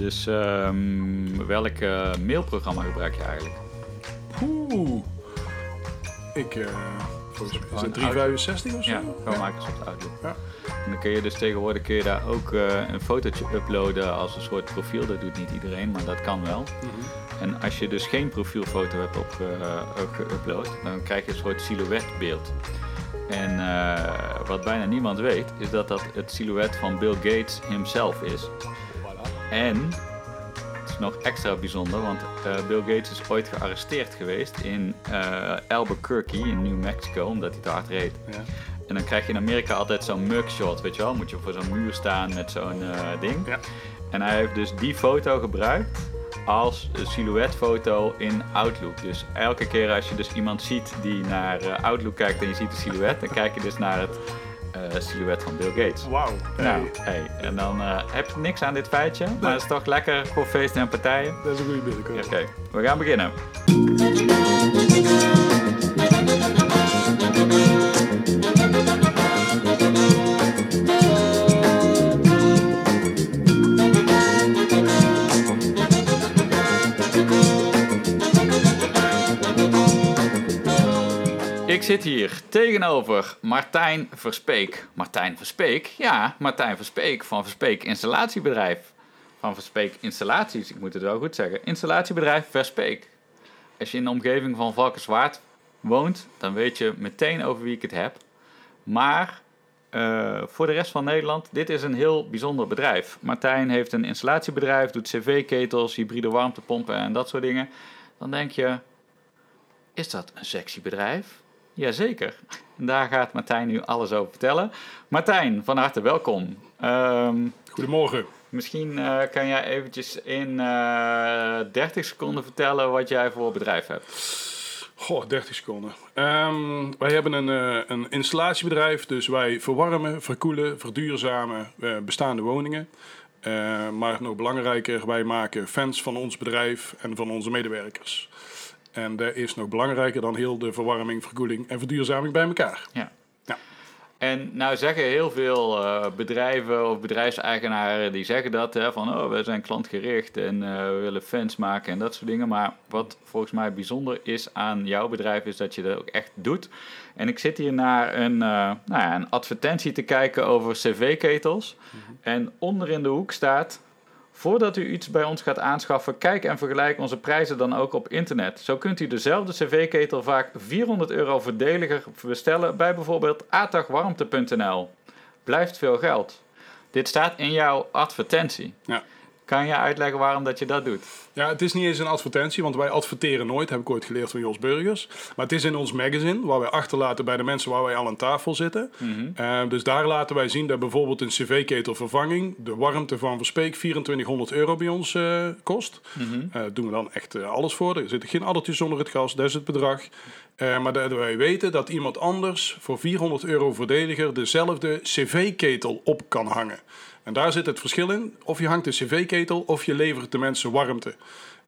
Dus ehm, welk mailprogramma gebruik je eigenlijk? Oeh. Ik, volgens mij is het 365 of zo? Ja, gewoon Microsoft Outlook. Ja. En dan kun je dus tegenwoordig kun je daar ook eh, een fotootje uploaden als een soort profiel. Dat doet niet iedereen, maar dat kan wel. Mhm. En als je dus geen profielfoto hebt op, eh, geüpload, dan krijg je een soort silhouetbeeld. En wat bijna niemand weet, is dat dat het silhouet van Bill Gates himself is. En het is nog extra bijzonder, want eh, Bill Gates is ooit gearresteerd geweest in eh, Albuquerque in New Mexico, omdat hij te hard reed. Ja. En dan krijg je in Amerika altijd zo'n mugshot, weet je wel? Moet je voor zo'n muur staan met zo'n eh, ding. Ja. En hij heeft dus die foto gebruikt als silhouetfoto in Outlook. Dus elke keer als je dus iemand ziet die naar Outlook kijkt en je ziet de silhouet, dan kijk je dus naar het silhouet van Bill Gates. Wauw. Nou, hey, en dan eh, heb je niks aan dit feitje, maar het is toch lekker voor feesten en partijen. Dat is een goede binnenkomen. Oké, we gaan beginnen. Zit hier tegenover Martijn Verspeek. Martijn Verspeek? Ja, Martijn Verspeek van Verspeek Installatiebedrijf. Van Verspeek Installaties, ik moet het wel goed zeggen. Installatiebedrijf Verspeek. Als je in de omgeving van Valkenswaard woont, dan weet je meteen over wie ik het heb. Maar eh, voor de rest van Nederland, dit is een heel bijzonder bedrijf. Martijn heeft een installatiebedrijf, doet cv-ketels, hybride warmtepompen en dat soort dingen. Dan denk je, is dat een sexy bedrijf? Jazeker. En daar gaat Martijn nu alles over vertellen. Martijn, van harte welkom. Ehm, Goedemorgen. misschien eh, kan jij eventjes in eh 30 seconden vertellen wat jij voor bedrijf hebt. Goh, 30 seconden. Ehm, wij hebben een, eh, een installatiebedrijf, dus wij verwarmen, verkoelen, verduurzamen bestaande woningen. Maar nog belangrijker, wij maken fans van ons bedrijf en van onze medewerkers. En dat is nog belangrijker dan heel de verwarming, verkoeling en verduurzaming bij elkaar. Ja. Ja. En nou zeggen heel veel eh, bedrijven of bedrijfseigenaren die zeggen dat, hè, van oh, we zijn klantgericht en eh, we willen fans maken en dat soort dingen. Maar wat volgens mij bijzonder is aan jouw bedrijf is dat je dat ook echt doet. En ik zit hier naar een, eh, nou ja, een advertentie te kijken over cv-ketels. En onder in de hoek staat Voordat u iets bij ons gaat aanschaffen, kijk en vergelijk onze prijzen dan ook op internet. Zo kunt u dezelfde cv-ketel vaak 400 euro voordeliger bestellen bij bijvoorbeeld atagwarmte.nl. Blijft veel geld. Dit staat in jouw advertentie. Ja. Kan je uitleggen waarom dat je dat doet? Ja, het is niet eens een advertentie, want wij adverteren nooit, heb ik ooit geleerd van Jos Burgers. Maar het is in ons magazine, waar wij achterlaten bij de mensen waar wij al aan tafel zitten. Eh, dus daar laten wij zien dat bijvoorbeeld een cv-ketelvervanging, de warmte van Verspeek, 2400 euro bij ons eh, kost. Eh, doen we dan echt alles voor. Er zitten geen addertjes onder het gas, dat is het bedrag. Maar dat wij weten dat iemand anders voor 400 euro voordeliger dezelfde cv-ketel op kan hangen. En daar zit het verschil in. Of je hangt een cv-ketel of je levert de mensen warmte.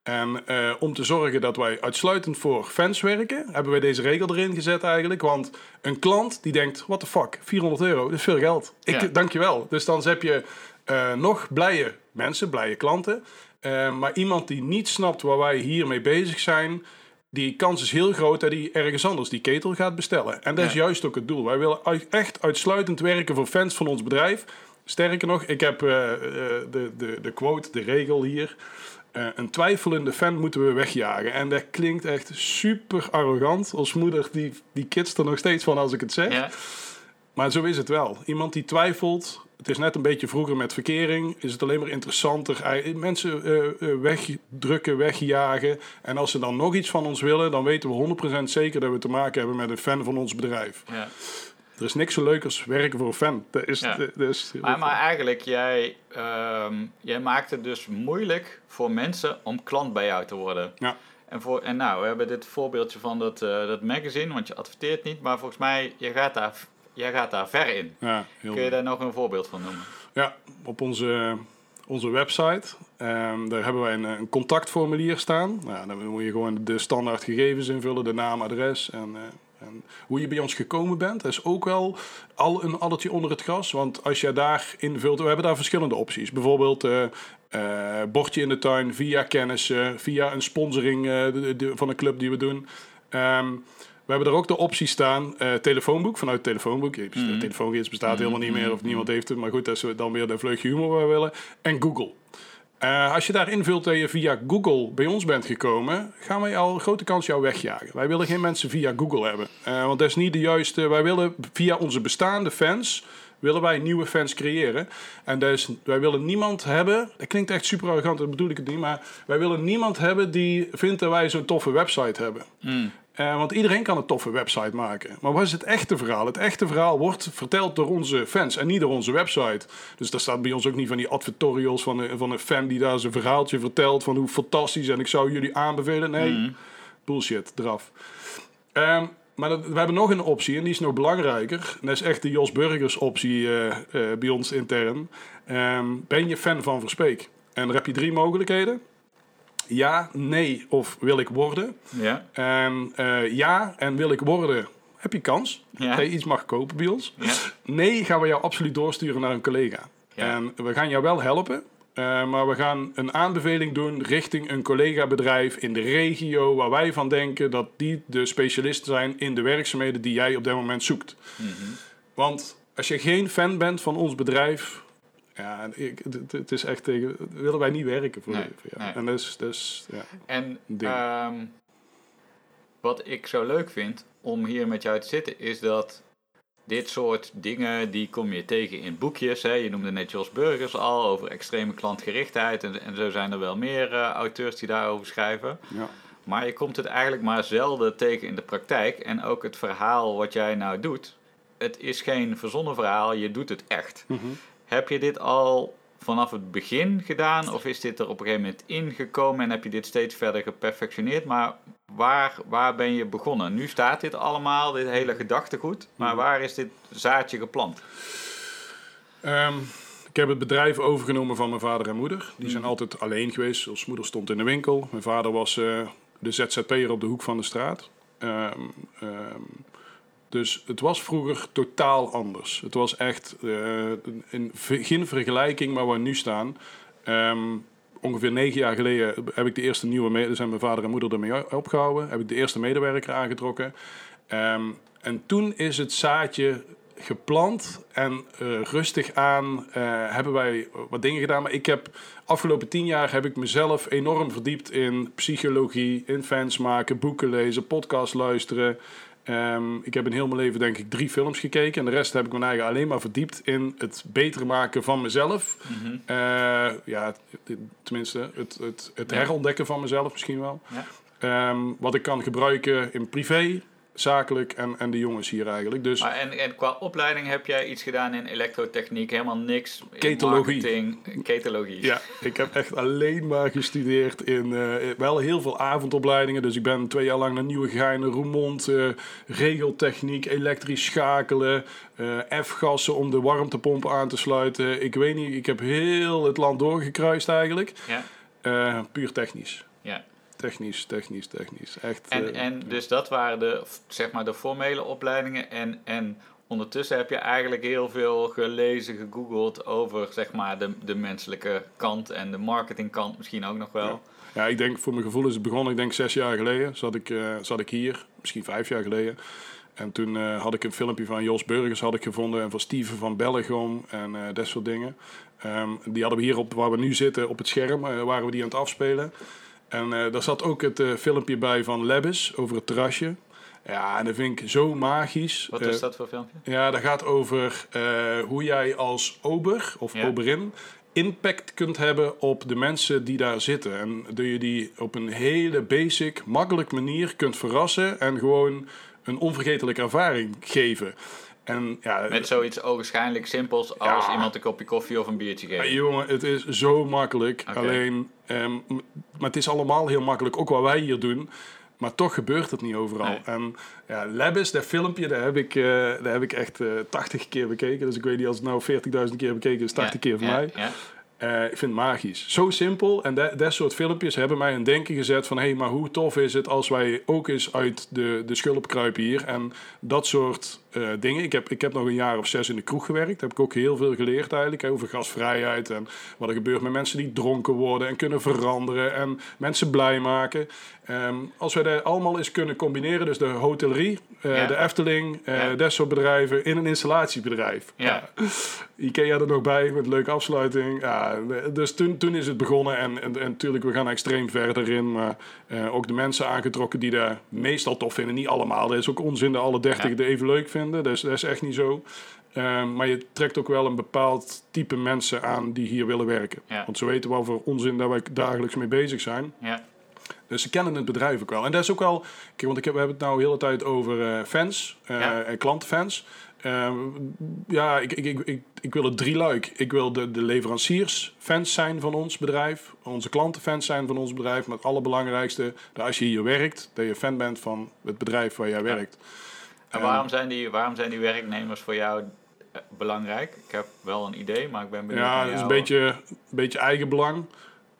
En eh, om te zorgen dat wij uitsluitend voor fans werken, hebben wij deze regel erin gezet eigenlijk. Want een klant die denkt, what the fuck, 400 euro, dat is veel geld. Ik, Ja. Dankjewel. Dus dan heb je eh, nog blije mensen, blije klanten. Eh, maar iemand die niet snapt waar wij hiermee bezig zijn, die kans is heel groot dat hij ergens anders die ketel gaat bestellen. En dat is Ja. juist ook het doel. Wij willen echt uitsluitend werken voor fans van ons bedrijf. Sterker nog, ik heb eh, eh, de, de, de quote, de regel hier. Eh, een twijfelende fan moeten we wegjagen. En dat klinkt echt super arrogant. Als moeder, die, die kids er nog steeds van als ik het zeg. Ja? Maar zo is het wel. Iemand die twijfelt. Het is net een beetje vroeger met verkering. Is het alleen maar interessanter. Mensen wegdrukken, wegjagen. En als ze dan nog iets van ons willen, dan weten we 100% zeker dat we te maken hebben met een fan van ons bedrijf. ja. Er is niks zo leuk als werken voor een fan. Dat is, Ja. dat is, Maar, maar eigenlijk, jij, ehm, jij maakt het dus moeilijk voor mensen om klant bij jou te worden. Ja. En, voor, en nou, we hebben dit voorbeeldje van dat, eh, dat magazine, want je adverteert niet, maar volgens mij, je gaat daar, jij gaat daar ver in. ja, heel Kun je daar nog een voorbeeld van noemen? Ja, op onze, onze website. ehm, daar hebben wij een, een contactformulier staan. Nou, dan moet je gewoon de standaard gegevens invullen, de naam, adres en eh, En hoe je bij ons gekomen bent, is ook wel al een addertje onder het gras. Want als je daar invult, we hebben daar verschillende opties. Bijvoorbeeld eh, eh, bordje in de tuin, via kennis, via een sponsoring eh, de- de- van een club die we doen. Ehm, we hebben er ook de optie staan, telefoonboek, vanuit telefoonboek. Mhm. De telefoongids bestaat helemaal niet meer of niemand heeft het. Maar goed, dat is dan weer de vleugje humor waar we willen. En Google. Eh, als je daar invult dat je via Google bij ons bent gekomen, gaan wij al grote kans jou wegjagen. Wij willen geen mensen via Google hebben. Eh, want dat is niet de juiste. Wij willen via onze bestaande fans willen wij nieuwe fans creëren. En dus, wij willen niemand hebben. Dat klinkt echt super arrogant, dat bedoel ik het niet. Maar wij willen niemand hebben die vindt dat wij zo'n toffe website hebben. Eh, want iedereen kan een toffe website maken. Maar wat is het echte verhaal? Het echte verhaal wordt verteld door onze fans en niet door onze website. Dus daar staat bij ons ook niet van die advertorials van een, van een fan die daar zijn verhaaltje vertelt van hoe fantastisch en ik zou jullie aanbevelen. Nee, bullshit, eraf. Ehm, maar dat- we hebben nog een optie en die is nog belangrijker. En dat is echt de Jos Burgers optie eh, eh, bij ons intern. Ehm, ben je fan van Verspeek? En daar heb je drie mogelijkheden. Ja, nee of wil ik worden. Ja. En eh, ja, en wil ik worden, heb je kans Ja. dat je iets mag kopen bij ons. Ja. Nee, gaan we jou absoluut doorsturen naar een collega. Ja. En we gaan jou wel helpen. eh, maar we gaan een aanbeveling doen richting een collega-bedrijf in de regio waar wij van denken dat die de specialisten zijn in de werkzaamheden die jij op dat moment zoekt. Mhm. Want als je geen fan bent van ons bedrijf, ja, ik, het, het is echt tegen, willen wij niet werken voor. Nee, voor jou. nee. En dus, dus ja. En ehm, wat ik zo leuk vind om hier met jou te zitten, is dat dit soort dingen, die kom je tegen in boekjes. Hè? Je noemde net Jos Burgers al, over extreme klantgerichtheid. En, en zo zijn er wel meer eh, auteurs die daarover schrijven. ja. Maar je komt het eigenlijk maar zelden tegen in de praktijk. En ook het verhaal wat jij nou doet, het is geen verzonnen verhaal, je doet het echt. Mhm. Heb je dit al vanaf het begin gedaan? Of is dit er op een gegeven moment ingekomen en heb je dit steeds verder geperfectioneerd? Maar waar, waar ben je begonnen? Nu staat dit allemaal, dit hele gedachtegoed. Maar waar is dit zaadje geplant? Ehm, ik heb het bedrijf overgenomen van mijn vader en moeder. Die zijn altijd alleen geweest. Ons moeder stond in de winkel. Mijn vader was eh, de ZZP'er op de hoek van de straat. Ehm, ehm, dus het was vroeger totaal anders. Het was echt eh, in geen vergelijking waar we nu staan. Ehm, ongeveer negen jaar geleden heb ik de eerste nieuwe... me- zijn mijn vader en moeder ermee opgehouden. Heb ik de eerste medewerker aangetrokken. Ehm, en toen is het zaadje geplant en eh, rustig aan eh, hebben wij wat dingen gedaan. Maar ik heb afgelopen tien jaar heb ik mezelf enorm verdiept in psychologie, in fans maken, boeken lezen, podcast luisteren. Ehm, ik heb in heel mijn leven denk ik drie films gekeken. En de rest heb ik mijn eigen alleen maar verdiept in het beter maken van mezelf. Eh, ja, tenminste, het, het, het herontdekken van mezelf misschien wel. Ja. Ehm, wat ik kan gebruiken in privé, zakelijk en, en de jongens hier eigenlijk. Dus Maar en, en qua opleiding heb jij iets gedaan in elektrotechniek, helemaal niks. Ketologie. Ketologie. ja, ik heb echt alleen maar gestudeerd in eh, wel heel veel avondopleidingen. Dus ik ben twee jaar lang naar Nieuwegein, Roermond, eh regeltechniek, elektrisch schakelen, eh, F-gassen om de warmtepomp aan te sluiten. Ik weet niet, ik heb heel het land doorgekruist eigenlijk. Ja, Eh, puur technisch. Technisch, technisch, technisch. Echt. En, eh, en dus dat waren de, zeg maar, de formele opleidingen. En, en ondertussen heb je eigenlijk heel veel gelezen, gegoogeld over zeg maar, de, de menselijke kant en de marketingkant misschien ook nog wel. Ja. Ja, ik denk voor mijn gevoel is het begonnen. Ik denk zes jaar geleden zat ik, eh, zat ik hier, misschien vijf jaar geleden. En toen eh, had ik een filmpje van Jos Burgers had ik gevonden en van Steven van Bellegom en dat soort dingen. Ehm, die hadden we hier op waar we nu zitten op het scherm, waren we die aan het afspelen. En eh, daar zat ook het eh, filmpje bij van Lebbes over het terrasje. Ja, en dat vind ik zo magisch. Wat Eh, is dat voor filmpje? ja, dat gaat over hoe jij als ober of Ja. oberin impact kunt hebben op de mensen die daar zitten. En dat je die op een hele basic, makkelijk manier kunt verrassen en gewoon een onvergetelijke ervaring geven. En ja, Met zoiets ogenschijnlijk simpels als Ja. iemand een kopje koffie of een biertje geven. jongen, het is zo makkelijk. Alleen, ehm, maar het is allemaal heel makkelijk, ook wat wij hier doen. Maar toch gebeurt het niet overal. Nee. En ja, Lebbes, dat filmpje, dat heb ik, eh, dat heb ik echt eh 80 keer bekeken. Dus ik weet niet, als het nou 40.000 keer bekeken is, 80 keer voor ja, mij. Eh, ik vind het magisch. Zo simpel. En dat, dat soort filmpjes hebben mij een denken gezet van... hé, hey, maar hoe tof is het als wij ook eens uit de, de schulp kruipen hier. En dat soort eh, dingen. Ik heb, ik heb nog een jaar of zes in de kroeg gewerkt. Daar heb ik ook heel veel geleerd eigenlijk. Over gasvrijheid en wat er gebeurt met mensen die dronken worden... en kunnen veranderen en mensen blij maken. Ehm, als wij dat allemaal eens kunnen combineren... dus de hotellerie, eh, Ja. de Efteling, Ja. dat soort bedrijven... in een installatiebedrijf. Ja. Ikea er nog bij met leuke afsluiting. Ja, dus toen, toen is het begonnen. En, en, en natuurlijk, we gaan extreem verder in. Maar eh, ook de mensen aangetrokken die dat meestal tof vinden. Niet allemaal. Dat is ook onzin dat alle dertig het even leuk vinden. Dus dat is echt niet zo. Ehm, maar je trekt ook wel een bepaald type mensen aan die hier willen werken. Ja. Want ze weten wel voor onzin dat wij dagelijks mee bezig zijn. Ja. Dus ze kennen het bedrijf ook wel. En dat is ook wel... Kijk, want ik heb, we hebben het nou de hele tijd over eh, fans eh, Ja. en klantenfans. Ehm, ja, ik, ik, ik, ik, ik wil het drieluik. Ik wil de, de leveranciers fans zijn van ons bedrijf. Onze klanten fans zijn van ons bedrijf. Maar het allerbelangrijkste, dat als je hier werkt, dat je fan bent van het bedrijf waar jij werkt. En waarom zijn, die, waarom zijn die werknemers voor jou eh, belangrijk? Ik heb wel een idee, maar ik ben benieuwd Ja, dat is een beetje, een beetje eigenbelang.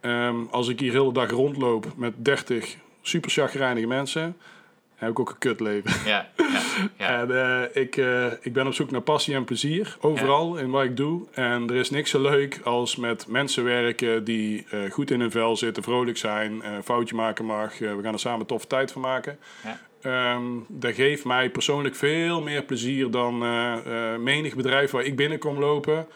Ehm, als ik hier de hele dag rondloop met 30 super chagrijnige mensen, heb ik ook een kutleven. Ja, ja, ja. En eh, ik, eh, ik ben op zoek naar passie en plezier, overal in wat ik doe. En er is niks zo leuk als met mensen werken die eh, goed in hun vel zitten, vrolijk zijn, foutje maken mag. We gaan er samen een toffe tijd van maken. Ja. Ehm, dat geeft mij persoonlijk veel meer plezier dan menig bedrijf waar ik binnenkom lopen.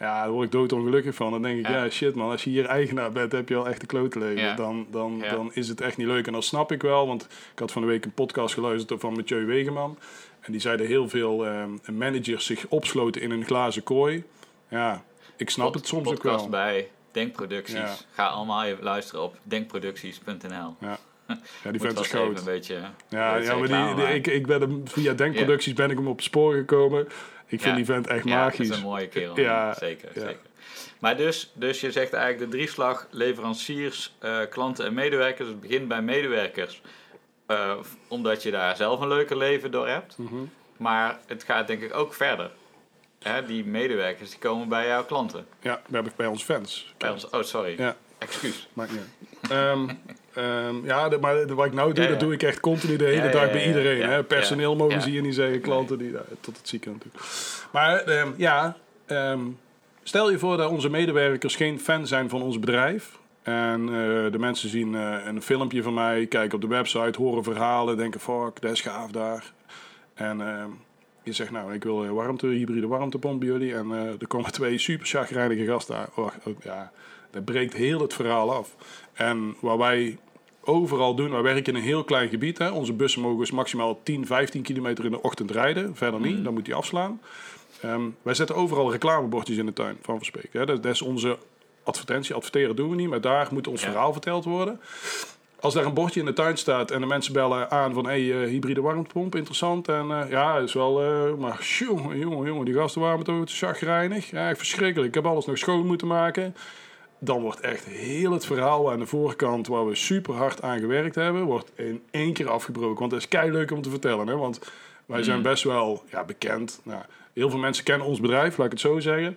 Ja, daar word ik doodongelukkig van. Dan denk ik, ja. Ja. shit man, als je hier eigenaar bent, heb je al echt een klote leven. Ja. Dan, dan, Ja. dan is het echt niet leuk. En dat snap ik wel, want ik had van de week een podcast geluisterd van Mathieu Wegeman. En die zeiden heel veel ehm, managers zich opsloten in een glazen kooi. Ja, ik snap het soms ook wel. bij Denkproducties. Ga allemaal even luisteren op denkproducties.nl. Ja, ja die vent is groot. een beetje... Ja, ja maar die, ik, ik ben hem, via Denkproducties ben ik hem op het spoor gekomen. Ik vind Ja. die vent echt Ja, magisch. dat is een mooie kerel. Ja, zeker, ja. zeker. Maar dus, dus je zegt eigenlijk de drieslag leveranciers, eh, klanten en medewerkers. Het begint bij medewerkers. eh, omdat je daar zelf een leuker leven door hebt. Mhm. Maar het gaat denk ik ook verder. Hè, die medewerkers die komen bij jouw klanten. Ja, dat heb ik bij onze fans. Bij ons, oh, sorry. Ja. Excuus. Maakt niet uit. Ehm, ehm, ja, de- maar de- wat ik nou doe, Ja, ja. dat doe ik echt continu de hele Ja, dag bij iedereen. hè? Personeel mogen ze hier niet zeggen, klanten die, tot het zieken natuurlijk. Maar ehm, ja, ehm, stel je voor dat onze medewerkers geen fan zijn van ons bedrijf. En eh, de mensen zien eh, een filmpje van mij, kijken op de website, horen verhalen, denken fuck, dat is gaaf daar. En je zegt nou, ik wil een warmte, hybride warmtepomp bij jullie. En eh, er komen twee super chagrijnige gasten. Oh, oh, ja, dat breekt heel het verhaal af. En wat wij overal doen, wij werken in een heel klein gebied. Hè. Onze bussen mogen dus maximaal 10, 15 kilometer in de ochtend rijden. Verder niet, dan moet die afslaan. Ehm, wij zetten overal reclamebordjes in de tuin van Verspeek. Hè. Dat, dat is onze advertentie. Adverteren doen we niet, maar daar moet ons Ja. verhaal verteld worden. Als daar een bordje in de tuin staat en de mensen bellen aan van... hey, eh, hybride warmtepomp, interessant. En eh, ja, is wel... eh, maar jongen, jongen, jongen, die gasten waren te chagrijnig. Ja, echt verschrikkelijk. Ik heb alles nog schoon moeten maken. Dan wordt echt heel het verhaal aan de voorkant... waar we super hard aan gewerkt hebben... wordt in één keer afgebroken. Want dat is kei leuk om te vertellen. Hè? Want wij zijn best wel ja, bekend. Nou, heel veel mensen kennen ons bedrijf, laat ik het zo zeggen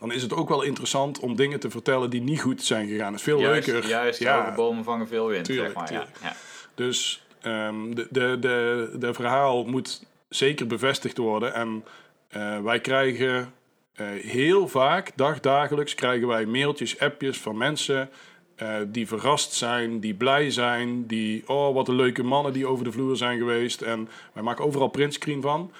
dan is het ook wel interessant om dingen te vertellen die niet goed zijn gegaan. Het is veel Juist, leuker. juist ja, bomen vangen veel wind, Tuurlijk, zeg maar. tuurlijk. Ja, ja. dus ehm, de, de, de, de verhaal moet zeker bevestigd worden. En eh, wij krijgen heel vaak, dagdagelijks, krijgen wij mailtjes, appjes van mensen... eh, die verrast zijn, die blij zijn, die... Oh, wat een leuke mannen die over de vloer zijn geweest. En wij maken overal printscreen van.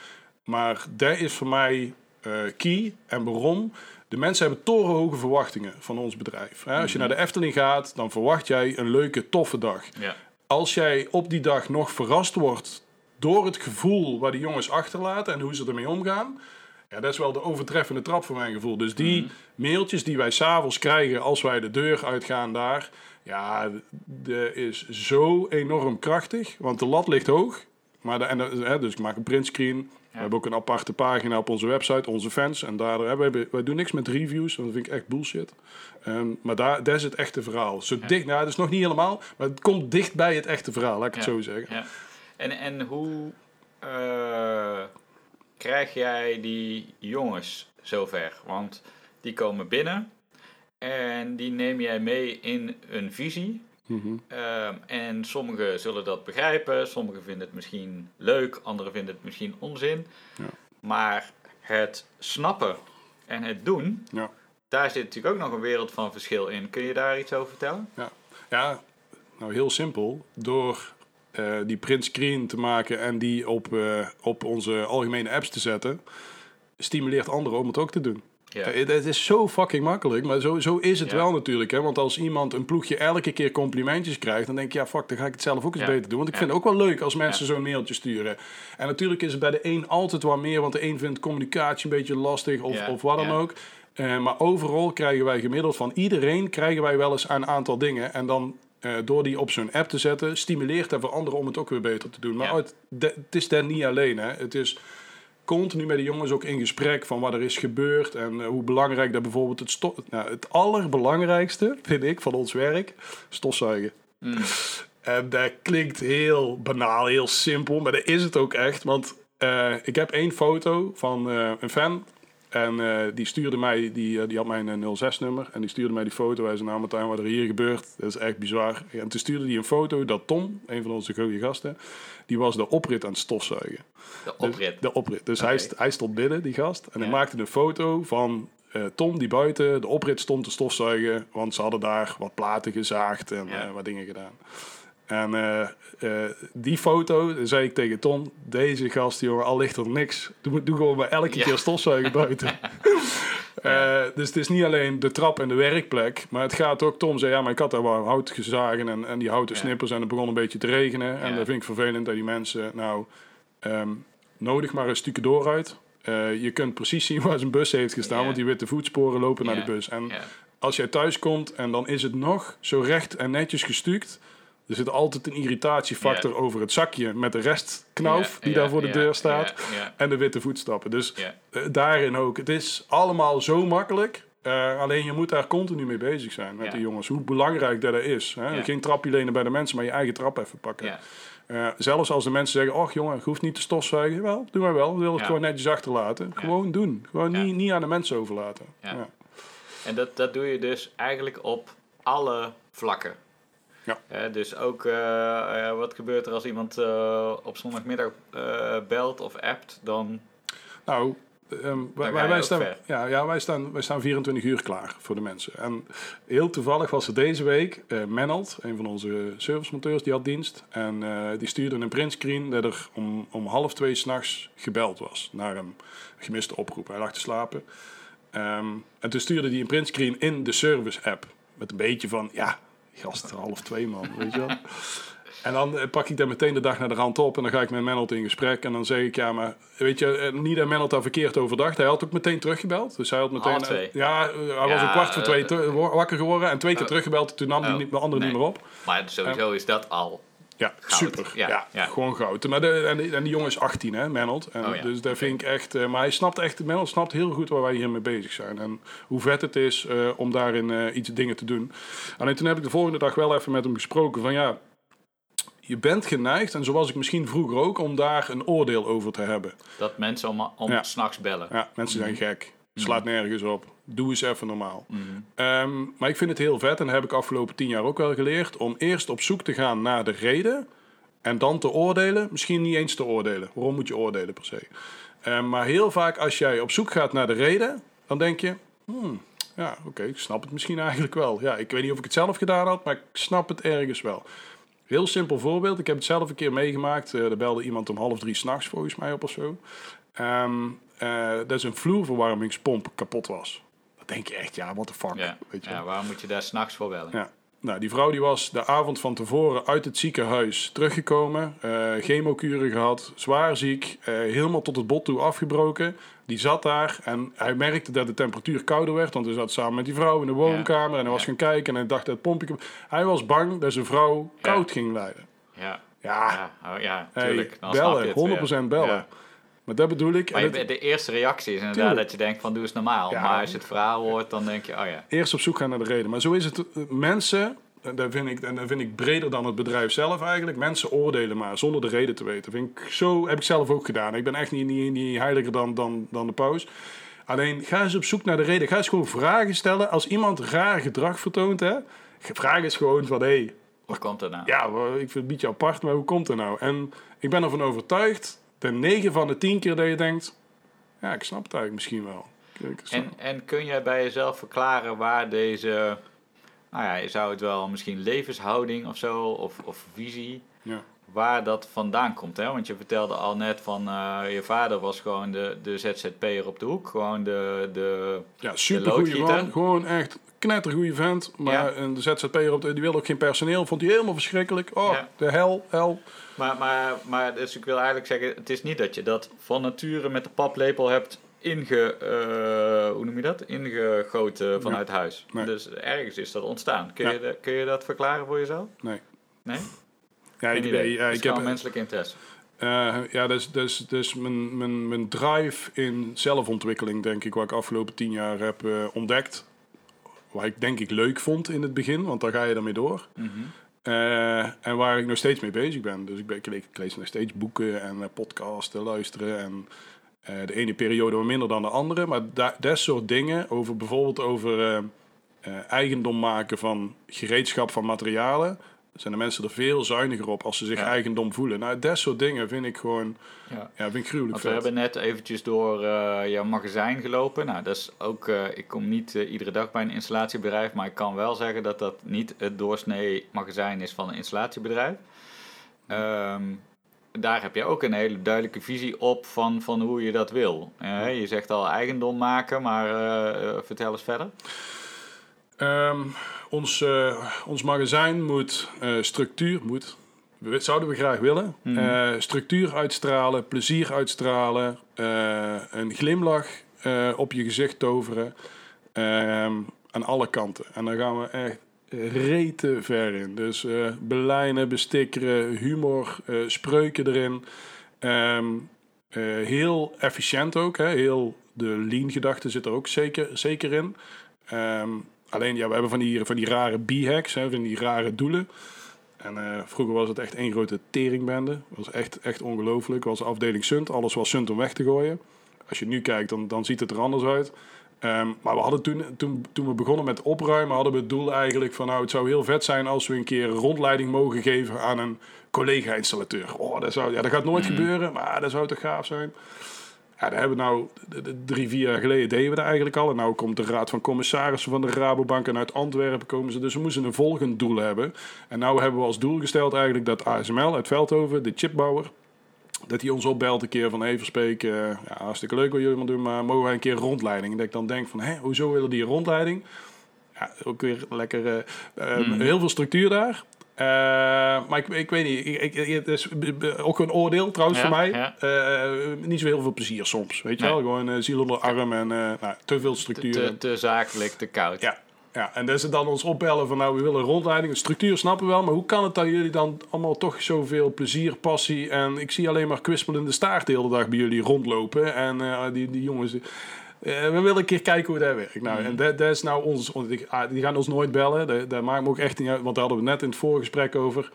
Maar dat is voor mij eh, key. En waarom? De mensen hebben torenhoge verwachtingen van ons bedrijf. Hè? Als je naar de Efteling gaat, dan verwacht jij een leuke, toffe dag. Ja. Als jij op die dag nog verrast wordt door het gevoel waar die jongens achterlaten en hoe ze ermee omgaan. Ja, dat is wel de overtreffende trap voor mijn gevoel. Dus die mailtjes die wij s'avonds krijgen als wij de deur uitgaan daar. Ja, dat is zo enorm krachtig. Want de lat ligt hoog. Maar de, en, de- hè, dus ik maak een printscreen. We hebben ook een aparte pagina op onze website, onze fans. En daar hebben wij, wij doen niks met reviews, want dat vind ik echt bullshit. Ehm, maar daar, dat is het echte verhaal. Zo dicht, nou, dat is nog niet helemaal, maar het komt dicht bij het echte verhaal, laat ik het Ja. zo zeggen. Ja. En, en hoe eh, krijg jij die jongens zover? Want die komen binnen En die neem jij mee in een visie. Mhm. Ehm, en sommigen zullen dat begrijpen, sommigen vinden het misschien leuk, anderen vinden het misschien onzin. Ja. Maar het snappen en het doen, Ja. daar zit natuurlijk ook nog een wereld van verschil in. Kun je daar iets over vertellen? Ja. ja, nou heel simpel. Door eh, die print screen te maken en die op, eh, op onze algemene apps te zetten, stimuleert anderen om het ook te doen. Ja. Eh, Het is zo fucking makkelijk, maar zo, zo is het Ja. wel natuurlijk. Hè? Want als iemand een ploegje elke keer complimentjes krijgt, dan denk je, ja fuck, dan ga ik het zelf ook eens Ja. beter doen. Want ik vind het ook wel leuk als mensen zo'n mailtje sturen. En natuurlijk is het bij de een altijd wat meer, want de een vindt communicatie een beetje lastig of, of wat dan ook. Maar overal krijgen wij gemiddeld van iedereen krijgen wij wel eens een aantal dingen. En dan eh, door die op zo'n app te zetten, stimuleert dat voor anderen om het ook weer beter te doen. Maar Ja. het, de- het is daar niet alleen. Hè. Het is continu met de jongens ook in gesprek van wat er is gebeurd en eh, hoe belangrijk dat bijvoorbeeld het sto- nou, het allerbelangrijkste vind ik van ons werk stofzuigen. Mm. En dat klinkt heel banaal, heel simpel, maar dat is het ook echt. Want eh, ik heb één foto van een fan. En eh, die stuurde mij, die, eh, die had mijn eh, 06-nummer. En die stuurde mij die foto. Hij zei, nou Martijn, wat er hier gebeurt, dat is echt bizar. En toen stuurde hij een foto dat Tom, een van onze goede gasten, die was de oprit aan het stofzuigen. De Dus- oprit. de oprit. Dus hij, stond binnen, die gast. En hij maakte een foto van eh, Tom die buiten de oprit stond te stofzuigen. Want ze hadden daar wat platen gezaagd en Ja. eh, wat dingen gedaan. En eh, eh, die foto, zei ik tegen Tom, deze gast, jongen, al ligt er niks. Doe, doe gewoon maar elke Ja. keer stofzuigen buiten. Eh, dus het is niet alleen de trap en de werkplek, maar het gaat ook, Tom zei, ja, maar ik had daar wel hout gezagen en, en die houten Ja. snippers en het begon een beetje te regenen. En dat vind ik vervelend dat die mensen, nou, ehm, nodig maar een stukje door uit. Je kunt precies zien waar zijn bus heeft gestaan, want die witte voetsporen lopen naar de bus. En als jij thuis komt en dan is het nog zo recht en netjes gestuukt. Er zit altijd een irritatiefactor over het zakje met de restknauf die daar voor de deur staat. En de witte voetstappen. Dus eh, daarin ook. Het is allemaal zo makkelijk. Eh, alleen je moet daar continu mee bezig zijn met de jongens. Hoe belangrijk dat is. Hè? Geen trapje lenen bij de mensen, maar je eigen trap even pakken. Eh, zelfs als de mensen zeggen, oh jongen, je hoeft niet te stofzuigen. Wel, doe maar wel. We willen het gewoon netjes achterlaten. Gewoon doen. Gewoon niet, niet aan de mensen overlaten. En dat, dat doe je dus eigenlijk op alle vlakken. Ja. Eh, dus ook, eh, eh, wat gebeurt er als iemand op zondagmiddag belt of appt, dan... Nou, ehm, wij, wij, staan, ja, ja, wij, staan, wij staan 24 uur klaar voor de mensen. En heel toevallig was er deze week uh, Menald, een van onze servicemonteurs, die had dienst. En die stuurde een printscreen dat er om, om half twee s'nachts gebeld was naar een gemiste oproep. Hij lag te slapen. Ehm, en toen stuurde hij een printscreen in de service-app. Met een beetje van, ja, gast, half twee man, weet je wel. En dan eh, pak ik daar meteen de dag naar de rand op en dan ga ik met Mennold in gesprek. En dan zeg ik, ja, maar weet je, eh, niet dat Mennold daar verkeerd over dacht. Hij had ook meteen teruggebeld. Dus hij had meteen... Twee. ja, eh, hij was om kwart voor twee eh, wakker geworden en twee keer oh. teruggebeld. Toen nam hij Oh, de andere nee. niet meer op. Maar sowieso is dat al... Ja, Goud. super. Ja, Ja, ja. gewoon goud. Maar de, en, die, en die jongen is 18, hè, Mennold. En Oh ja, Dus daar vind ik echt... eh, maar hij snapt echt... Mennold snapt heel goed waar wij hiermee bezig zijn. En hoe vet het is eh, om daarin eh, iets dingen te doen. Alleen toen heb ik de volgende dag wel even met hem gesproken van... Ja, je bent geneigd, en zoals ik misschien vroeger ook... om daar een oordeel over te hebben. Dat mensen om, om Ja. s'nachts bellen. Ja, mensen zijn gek. Slaat nergens op. Doe eens even normaal. Mhm. Ehm, maar ik vind het heel vet, en dat heb ik afgelopen tien jaar ook wel geleerd... om eerst op zoek te gaan naar de reden... en dan te oordelen. Misschien niet eens te oordelen. Waarom moet je oordelen per se? Ehm, maar heel vaak als jij op zoek gaat naar de reden... dan denk je... Hmm, ja, oké, ik snap het misschien eigenlijk wel. Ja, ik weet niet of ik het zelf gedaan had, maar ik snap het ergens wel. Heel simpel voorbeeld. Ik heb het zelf een keer meegemaakt. Eh er belde iemand om half drie s'nachts volgens mij op of zo. Eh, dat is een vloerverwarmingspomp kapot was. Denk je echt, ja, what the fuck. Ja. Weet je ja, waarom moet je daar s'nachts voor bellen? Ja. Nou, die vrouw die was de avond van tevoren uit het ziekenhuis teruggekomen. eh chemokuren gehad, zwaar ziek, eh, helemaal tot het bot toe afgebroken. Die zat daar en hij merkte dat de temperatuur kouder werd. Want hij zat samen met die vrouw in de woonkamer en hij was Ja. gaan kijken en hij dacht dat het pompje... Hij was bang dat zijn vrouw koud ging lijden. Ja, Ja, ja, oh, ja tuurlijk. Bellen, het 100% weer. bellen. Maar dat bedoel ik. Maar je, de eerste reactie is inderdaad Tuurlijk. dat je denkt van doe eens normaal. Ja. Maar als je het verhaal hoort, dan denk je, oh ja. eerst op zoek gaan naar de reden. Maar zo is het. eh, Mensen, en dat vind ik, en dat vind ik breder dan het bedrijf zelf eigenlijk. Mensen oordelen maar zonder de reden te weten. Vind ik, zo heb ik zelf ook gedaan. Ik ben echt niet, niet, niet heiliger dan, dan, dan de paus. Alleen ga eens op zoek naar de reden. Ga eens gewoon vragen stellen. Als iemand raar gedrag vertoont, hè, vraag eens gewoon van hé, hey, Wat komt er nou? ja, ik vind het een beetje apart, maar hoe komt het nou? En ik ben ervan overtuigd, de 9 van de 10 keer dat je denkt, ja, ik snap het eigenlijk misschien wel. En, en kun jij bij jezelf verklaren waar deze, nou ja, je zou het wel misschien levenshouding of zo, of, of visie, ja. waar dat vandaan komt. Hè? Want je vertelde al net van eh, je vader was gewoon de, de ZZP'er op de hoek. Gewoon de, de ja, super goede loodgieter. man. Gewoon echt knettergoeie vent. Maar Ja. en de ZZP'er op de, die wilde ook geen personeel. Vond hij helemaal verschrikkelijk. Oh, Ja. de hel, hel. Maar, maar, maar dus ik wil eigenlijk zeggen, het is niet dat je dat van nature met de paplepel hebt inge, eh, hoe noem je dat? ingegoten vanuit huis. Nee. Dus ergens is dat ontstaan. Kun, Ja. je, kun je dat verklaren voor jezelf? Nee. Nee? Ja, ik, idee. ja, ik heb, gewoon menselijk interesse. Eh, ja, dus, dus, dus mijn, mijn, mijn drive in zelfontwikkeling, denk ik, wat ik afgelopen tien jaar heb eh, ontdekt. Wat ik denk ik leuk vond in het begin, want daar ga je ermee door. Mhm. Eh, en waar ik nog steeds mee bezig ben. Dus ik, ben, ik, le- ik lees nog steeds boeken en eh, podcasten, luisteren. En eh, de ene periode wat minder dan de andere. Maar da- dat soort dingen, over, bijvoorbeeld over eigendom maken van gereedschap van materialen. Zijn de mensen er veel zuiniger op als ze zich Ja. eigendom voelen. Nou, dat soort dingen vind ik gewoon, Ja. ja, vind ik gruwelijk Want we vet. hebben net eventjes door eh, jouw magazijn gelopen. Nou, dat is ook, eh, ik kom niet eh, iedere dag bij een installatiebedrijf, maar ik kan wel zeggen dat dat niet het doorsnee magazijn is van een installatiebedrijf. Ehm, daar heb je ook een hele duidelijke visie op van, van hoe je dat wil. Je zegt al eigendom maken, maar vertel eens verder. Ehm, ons, eh, ons magazijn moet eh, structuur, moet, we- zouden we graag willen, Mhm. eh, structuur uitstralen, plezier uitstralen, een glimlach op je gezicht toveren, ehm, aan alle kanten. En dan gaan we echt rete ver in. Dus belijnen, bestikkeren, humor, spreuken erin. Ehm, eh, heel efficiënt ook, hè? heel de lean gedachte zit er ook zeker, zeker in. Ehm, alleen, ja, we hebben van die, van die rare b-hacks, hè, van die rare doelen. En eh, vroeger was het echt één grote teringbende. Was echt, echt ongelooflijk. Was afdeling Sunt. Alles was Sunt om weg te gooien. Als je nu kijkt, dan, dan ziet het er anders uit. Ehm, maar we hadden toen, toen, toen we begonnen met opruimen, hadden we het doel eigenlijk van... nou, het zou heel vet zijn als we een keer rondleiding mogen geven aan een collega-installateur. Oh, dat, zou, ja, dat gaat nooit gebeuren, maar dat zou toch gaaf zijn. Ja, daar hebben we nou drie, vier jaar geleden deden we dat eigenlijk al. En nou komt de raad van commissarissen van de Rabobank en uit Antwerpen komen ze. Dus we moesten een volgend doel hebben. En nou hebben we als doel gesteld eigenlijk dat ASML uit Veldhoven, de chipbouwer, dat hij ons opbelt een keer van even spreken. ja, hartstikke leuk wat jullie maar doen, maar mogen wij een keer rondleiding? En dat ik dan denk van, hé, hoezo willen die een rondleiding? Ja, ook weer lekker, eh, eh, heel veel structuur daar. Eh, maar ik, ik weet niet, ik, ik, het is b- b- ook een oordeel trouwens Ja, voor mij. ja. Eh, niet zo heel veel plezier soms, weet je Nee. wel? Gewoon uh, ziel onder de arm en nou, te veel structuur. te, te zakelijk, te koud. Ja, ja, en dat ze dan ons opbellen van nou, we willen een rondleiding. De structuur snappen we wel, maar hoe kan het dat jullie dan allemaal toch zoveel plezier, passie... en ik zie alleen maar kwispelende staart de hele dag bij jullie rondlopen. En die, die jongens... eh, we willen een keer kijken hoe dat werkt. Nou, en dat, dat is nou ons... ah, Die gaan ons nooit bellen. Dat, dat maakt me ook echt niet uit, want daar hadden we net in het voorgesprek over.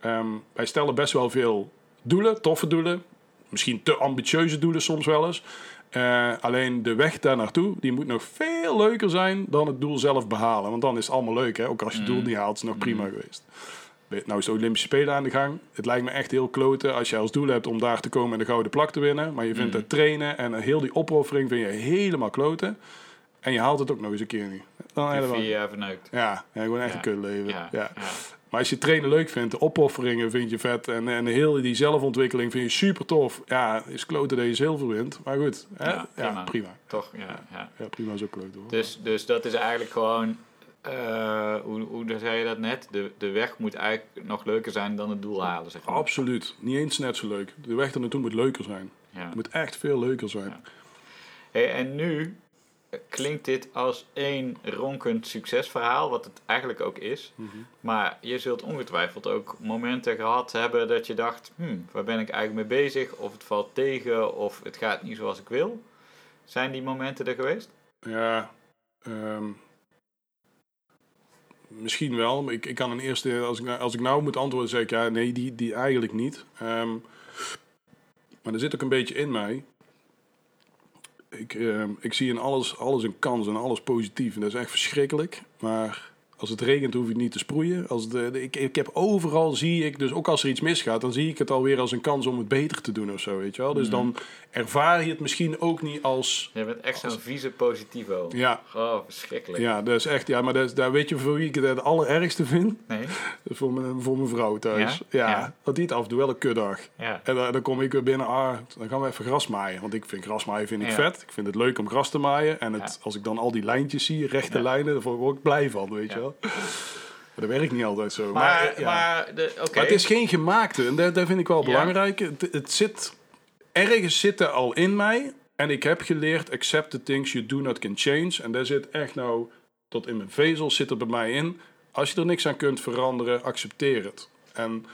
Ehm, wij stellen best wel veel doelen, toffe doelen. Misschien te ambitieuze doelen soms wel eens. Eh, alleen de weg daar naartoe, die moet nog veel leuker zijn dan het doel zelf behalen. Want dan is het allemaal leuk, hè? Ook als je het doel niet haalt, is het nog prima geweest. Nou is de Olympische Spelen aan de gang. Het lijkt me echt heel kloten als je als doel hebt om daar te komen en de gouden plak te winnen. Maar je vindt het trainen en heel die opoffering vind je helemaal kloten. En je haalt het ook nog eens een keer niet. Dan helemaal. vier jaar verneukt. Ja, ja, gewoon echt Ja. een kutleven. Ja. Maar als je trainen leuk vindt, de opofferingen vind je vet. En, en heel die zelfontwikkeling vind je super tof. Ja, is kloten dat je zilver wint. Maar goed, hè? Ja, prima. prima. Toch? Ja, ja. Ja, prima is ook kloten hoor. Dus, dus dat is eigenlijk gewoon, eh, hoe, hoe zei je dat net? De, de weg moet eigenlijk nog leuker zijn dan het doel halen, zeg maar. Absoluut. Niet eens net zo leuk. De weg er naartoe moet leuker zijn. Ja. Het moet echt veel leuker zijn. Ja. Hey, en nu klinkt dit als één ronkend succesverhaal, wat het eigenlijk ook is. Mhm. Maar je zult ongetwijfeld ook momenten gehad hebben dat je dacht, hmm, waar ben ik eigenlijk mee bezig? Of het valt tegen, of het gaat niet zoals ik wil. Zijn die momenten er geweest? Ja, ehm, misschien wel. Maar ik, ik kan een eerste, als ik, nou- als ik nou moet antwoorden, zeg ik ja, nee, die, die eigenlijk niet. Ehm, maar er zit ook een beetje in mij. ik, eh, ik zie in alles, alles een kans en alles positief. En dat is echt verschrikkelijk. Maar als het regent hoef je niet te sproeien. Als de, de- ik, ik heb overal zie ik, dus ook als er iets misgaat, dan zie ik het alweer als een kans om het beter te doen of zo, weet je wel. Dus Mhm. dan ervaar je het misschien ook niet als... Je bent echt zo'n vieze positivo. Ja, Oh, verschrikkelijk. ja, dat is echt, ja, maar dat is, daar weet je voor wie ik het het allerergste vind? Nee? Voor mijn, voor mijn vrouw thuis. Ja? Ja, Ja. dat die het af en toe wel een kutdag. Ja. En dan, dan kom ik weer binnen, ah, dan gaan we even gras maaien. Want ik vind grasmaaien vind ik Ja. vet. Ik vind het leuk om gras te maaien. En het, als ik dan al die lijntjes zie, rechte lijnen, daar word ik blij van, weet je wel. Maar dat werkt niet altijd zo. Maar, Maar, ja. maar, de. Maar het is geen gemaakte. En dat, dat vind ik wel Ja. belangrijk. Het, het zit, ergens zitten al in mij. En ik heb geleerd, accept the things you do not can change. En daar zit echt nou, tot in mijn vezels zit er bij mij in. Als je er niks aan kunt veranderen, accepteer het. En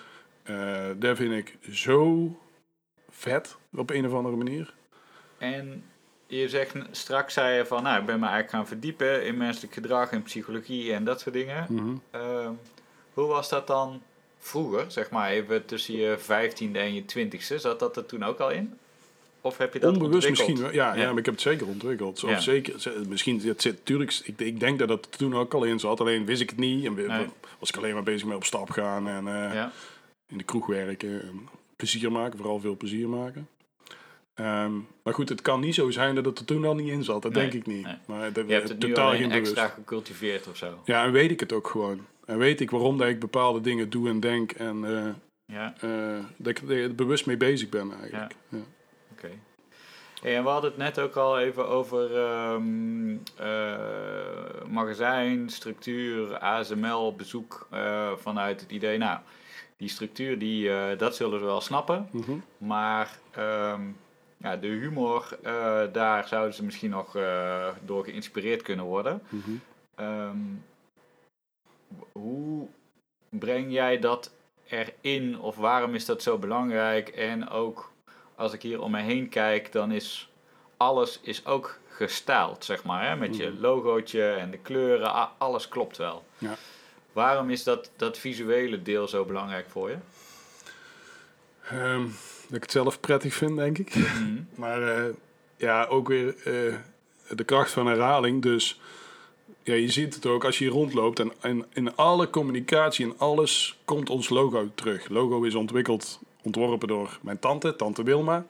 eh dat vind ik zo vet, op een of andere manier. En je zegt straks zei je van, nou, ik ben me eigenlijk gaan verdiepen in menselijk gedrag en psychologie en dat soort dingen. Mhm. Ehm, hoe was dat dan vroeger, zeg maar even tussen je vijftiende en je twintigste? Zat dat er toen ook al in? Of heb je dat Onbewust ontwikkeld? misschien. Ja, ja. Ja. maar ik heb het zeker ontwikkeld. Of Ja. zeker, ze- misschien, het zit natuurlijk, ik, ik denk dat het toen ook al in zat. Alleen wist ik het niet. En we- Nee. was ik alleen maar bezig met op stap gaan en eh, in de kroeg werken. En plezier maken, vooral veel plezier maken. Ehm, maar goed, het kan niet zo zijn dat het er toen al niet in zat. Dat Nee, denk ik niet. nee. Maar dat, je hebt het nu totaal bewust. extra gecultiveerd of zo. Ja, en weet ik het ook gewoon. En weet ik waarom dat ik bepaalde dingen doe en denk. En eh, Ja, eh, dat ik er bewust mee bezig ben eigenlijk. Ja. oké. Hey, en we hadden het net ook al even over eh, magazijn, structuur, ASML, bezoek vanuit het idee, nou, die structuur, die, dat zullen ze wel snappen. Mhm. Maar ehm, ja, de humor, eh, daar zouden ze misschien nog eh, door geïnspireerd kunnen worden. Mhm. Ehm, hoe breng jij dat erin of waarom is dat zo belangrijk? En ook als ik hier om me heen kijk, dan is alles is ook gestyled, zeg maar. Hè? Met je Mhm. logootje en de kleuren, alles klopt wel. Ja. Waarom is dat, dat visuele deel zo belangrijk voor je? Ehm, dat ik het zelf prettig vind, denk ik. Mhm. Maar eh, ja, ook weer eh, de kracht van herhaling. Dus ja, je ziet het ook als je hier rondloopt. En, en in alle communicatie en alles komt ons logo terug. Logo is ontwikkeld, ontworpen door mijn tante, tante Wilma.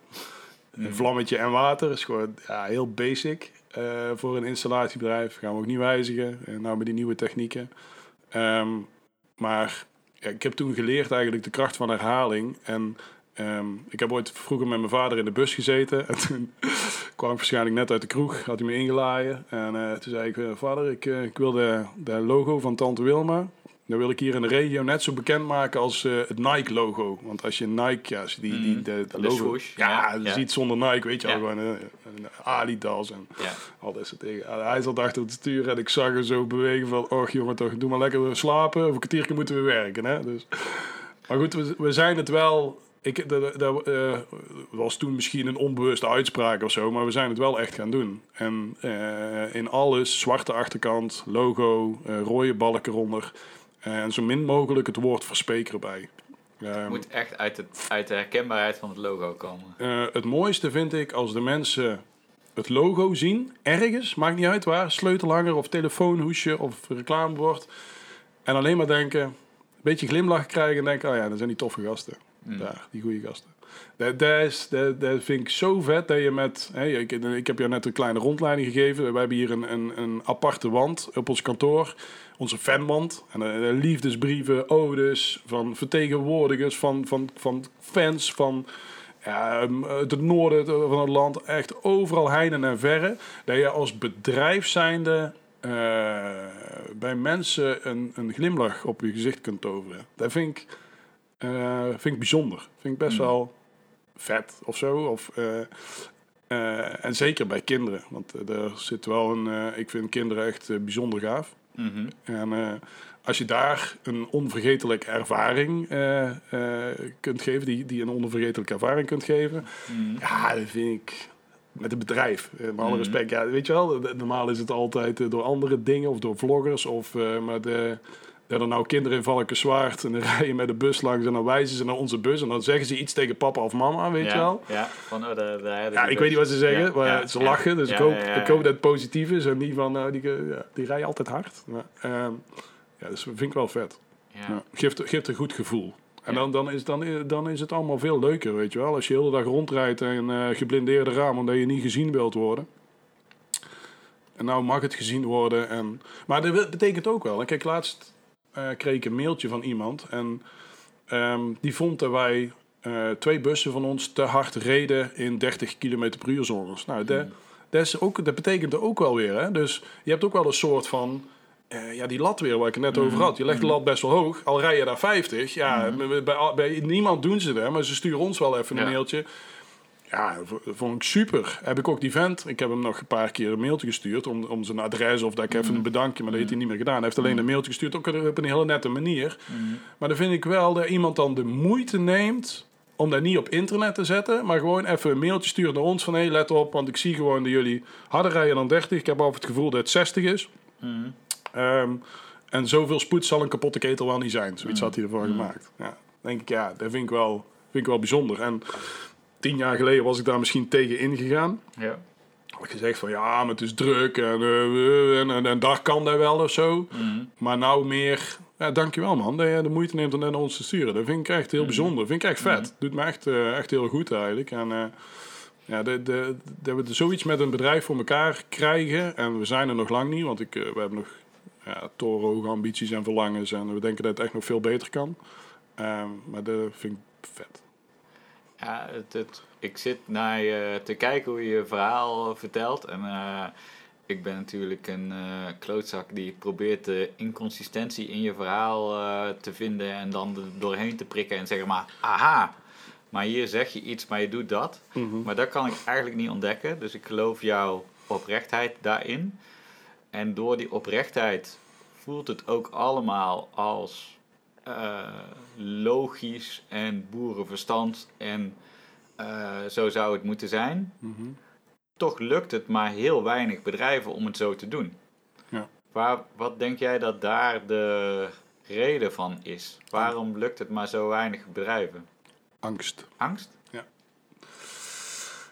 Een vlammetje en water is gewoon ja, heel basic eh, voor een installatiebedrijf. Gaan we ook niet wijzigen. En nou met die nieuwe technieken. Ehm, maar ja, ik heb toen geleerd eigenlijk de kracht van herhaling. En ehm, ik heb ooit vroeger met mijn vader in de bus gezeten. En toen kwam ik waarschijnlijk net uit de kroeg. Had hij me ingelaaien. En eh, toen zei ik, eh, vader, ik, eh, ik wil de, de logo van Tante Wilma. Dat wil ik hier in de regio net zo bekend maken als het Nike-logo. Want als je Nike, ja, als je die, die, Mhm. de, logo... swoosh, ja, ja, ziet zonder Nike, weet je Ja. wel, gewoon een, een Adidas en Ja. al dat soort dingen. Hij zat achter het stuur en ik zag hem zo bewegen van... Och jongen, toch, doe maar lekker slapen. Over een kwartiertje moeten we werken, hè. Dus, maar goed, we, we zijn het wel... Ik, dat, dat eh, was toen misschien een onbewuste uitspraak of zo, maar we zijn het wel echt gaan doen. En eh, in alles, zwarte achterkant, logo, eh, rode balk eronder. En zo min mogelijk het woord verspreek erbij. Ehm, moet echt uit, het, uit de herkenbaarheid van het logo komen. het mooiste vind ik als de mensen het logo zien, ergens, maakt niet uit waar, sleutelhanger of telefoonhoesje of reclamebord. En alleen maar denken, een beetje glimlach krijgen en denken, oh ja, dat zijn die toffe gasten. Mm. Daar, die goede gasten. Dat, dat, is, dat, vind ik zo vet dat je met... Ik, ik heb jou net een kleine rondleiding gegeven. We hebben hier een, een, een aparte wand op ons kantoor. Onze fanwand. En eh, liefdesbrieven, odes van vertegenwoordigers, van, van, van fans, van ja, um, uit het noorden van het land. Echt overal heinen en verre. Dat je als bedrijf zijnde eh, bij mensen een, een glimlach op je gezicht kunt toveren. Dat vind ik, eh, vind ik bijzonder. Vind ik best Mm. wel vet of zo. Of, eh, eh, en zeker bij kinderen. Want er zit wel een... ik vind kinderen echt bijzonder gaaf. Mhm. En als je daar een onvergetelijke ervaring kunt geven, die, die een onvergetelijke ervaring kunt geven, Mhm. ja, dat vind ik met een bedrijf. Met alle Mhm. respect. Ja, weet je wel, normaal is het altijd door andere dingen of door vloggers. Of, maar de, dat er nou kinderen in Valkenswaard en dan rijden met de bus langs en dan wijzen ze naar onze bus en dan zeggen ze iets tegen papa of mama, weet ja, je wel. Ja, van, oh, de, de, Ja, ik weet niet wat ze zeggen, Ja, maar ja, ze lachen, dus ik, hoop, ja, ja, ik hoop dat het positief is en niet van, nou, die, eh, ja, die rijden altijd hard. Maar, ehm, ja, dus vind ik wel vet. Ja. Ja. Geeft, geeft een goed gevoel. En Ja. dan, dan, is, dan, dan is het allemaal veel leuker, weet je wel. Als je de hele dag rondrijdt en eh geblindeerde raam omdat je niet gezien wilt worden. En nou mag het gezien worden. En, maar dat betekent ook wel. En kijk, laatst eh, kreeg ik een mailtje van iemand. En ehm, die vond dat wij eh, twee bussen van ons te hard reden in 30 km per uur zones. Nou, dat, dat, is ook, dat betekent er ook wel weer. Hè? Dus je hebt ook wel een soort van... eh, ja, die lat weer waar ik het net over had. Je legt de lat best wel hoog. Al rij je daar 50. Ja, bij, bij, bij niemand doen ze dat. Maar ze sturen ons wel even een mailtje. Ja, vond ik super. Heb ik ook die vent. Ik heb hem nog een paar keer een mailtje gestuurd om, om zijn adres of dat ik even een bedankje, maar dat heeft hij niet meer gedaan. Hij heeft alleen een mailtje gestuurd, ook op een hele nette manier. Maar dan vind ik wel dat iemand dan de moeite neemt om dat niet op internet te zetten, maar gewoon even een mailtje stuurt naar ons van hé, let op, want ik zie gewoon dat jullie harder rijden dan 30. Ik heb altijd het gevoel dat het 60 is. Ehm, en zoveel spoed zal een kapotte ketel wel niet zijn. Zoiets had hij ervoor gemaakt. Ja, denk ik, ja, dat vind ik wel, vind ik wel bijzonder. En tien jaar geleden was ik daar misschien tegen ingegaan. Ja. Had ik gezegd van ja, maar het is druk en, eh, en, en, en daar kan dat wel of zo. Maar nou meer, ja, dankjewel man, dat je de moeite neemt om dat naar ons te sturen. Dat vind ik echt heel bijzonder. vind ik echt vet. Doet me echt, eh, echt heel goed eigenlijk. En ja, de, de, dat we zoiets met een bedrijf voor elkaar krijgen. En we zijn er nog lang niet, want ik, we hebben nog ja, torenhoge ambities en verlangens. En we denken dat het echt nog veel beter kan. Ehm, maar dat vind ik vet. Ja, het, het- ik zit naar je te kijken hoe je je verhaal vertelt. En eh, ik ben natuurlijk een eh, klootzak die probeert de inconsistentie in je verhaal eh, te vinden en dan doorheen te prikken en zeggen maar, aha, maar hier zeg je iets, maar je doet dat. Maar dat kan ik eigenlijk niet ontdekken, dus ik geloof jouw oprechtheid daarin. En door die oprechtheid voelt het ook allemaal als eh, logisch en boerenverstand en eh, zo zou het moeten zijn. Toch lukt het maar heel weinig bedrijven om het zo te doen. Ja. Waar, wat denk jij dat daar de reden van is? Waarom lukt het maar zo weinig bedrijven? Angst. Angst? Ja.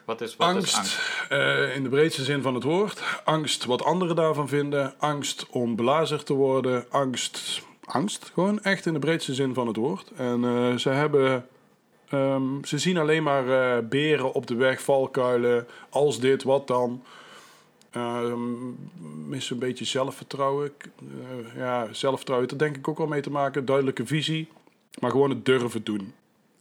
Wat is, wat angst, is angst? eh, in de breedste zin van het woord. Angst wat anderen daarvan vinden. Angst om belazerd te worden. Angst, angst gewoon echt in de breedste zin van het woord. En eh, ze hebben, ehm, ze zien alleen maar eh, beren op de weg, valkuilen. Als dit, wat dan? Ehm missen een beetje zelfvertrouwen. Eh, ja, zelfvertrouwen er denk ik ook wel mee te maken. Duidelijke visie. Maar gewoon het durven doen.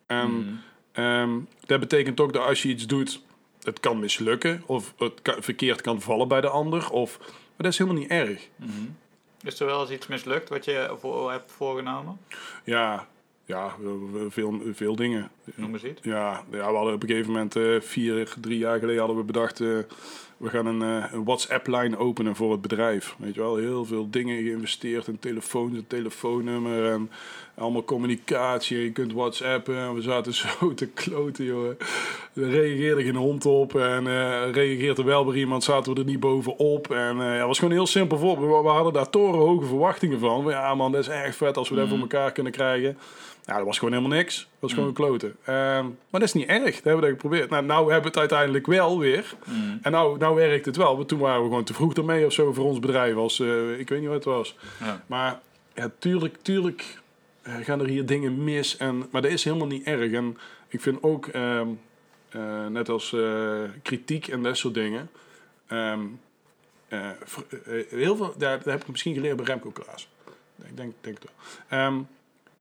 En Mhm. Ehm, dat betekent ook dat als je iets doet, het kan mislukken of het verkeerd kan vallen bij de ander. Of, maar dat is helemaal niet erg. Is er wel eens iets mislukt wat je voor, hebt voorgenomen? Ja, ja veel, veel dingen. Noem eens iets. Ja, ja, we hadden op een gegeven moment, eh, vier, drie jaar geleden, hadden we bedacht... eh, we gaan een, eh, een WhatsApp-lijn openen voor het bedrijf. Weet je wel, heel veel dingen geïnvesteerd in telefoons, een telefoonnummer en allemaal communicatie. Je kunt WhatsAppen en we zaten zo te kloten, joh. Er reageerde geen hond op en eh reageert er wel weer iemand, zaten we er niet bovenop. En eh, ja, het was gewoon heel simpel voorbeeld. We, we hadden daar torenhoge verwachtingen van. Ja man, dat is echt vet als we dat voor elkaar kunnen krijgen. Ja, dat was gewoon helemaal niks. Dat was gewoon kloten. Ehm, maar dat is niet erg. Dat hebben we dat geprobeerd. Nou, nou hebben we het uiteindelijk wel weer. En nou, nou werkt het wel. Want toen waren we gewoon te vroeg ermee of zo voor ons bedrijf. Als, eh, ik weet niet wat het was. Ja. Maar ja, tuurlijk, tuurlijk gaan er hier dingen mis. En, maar dat is helemaal niet erg. En ik vind ook, ehm, eh, net als eh, kritiek en dat soort dingen... eh, eh, heel veel, daar, heb ik misschien geleerd bij Remco Klaas. Ik denk, denk het wel. Ehm,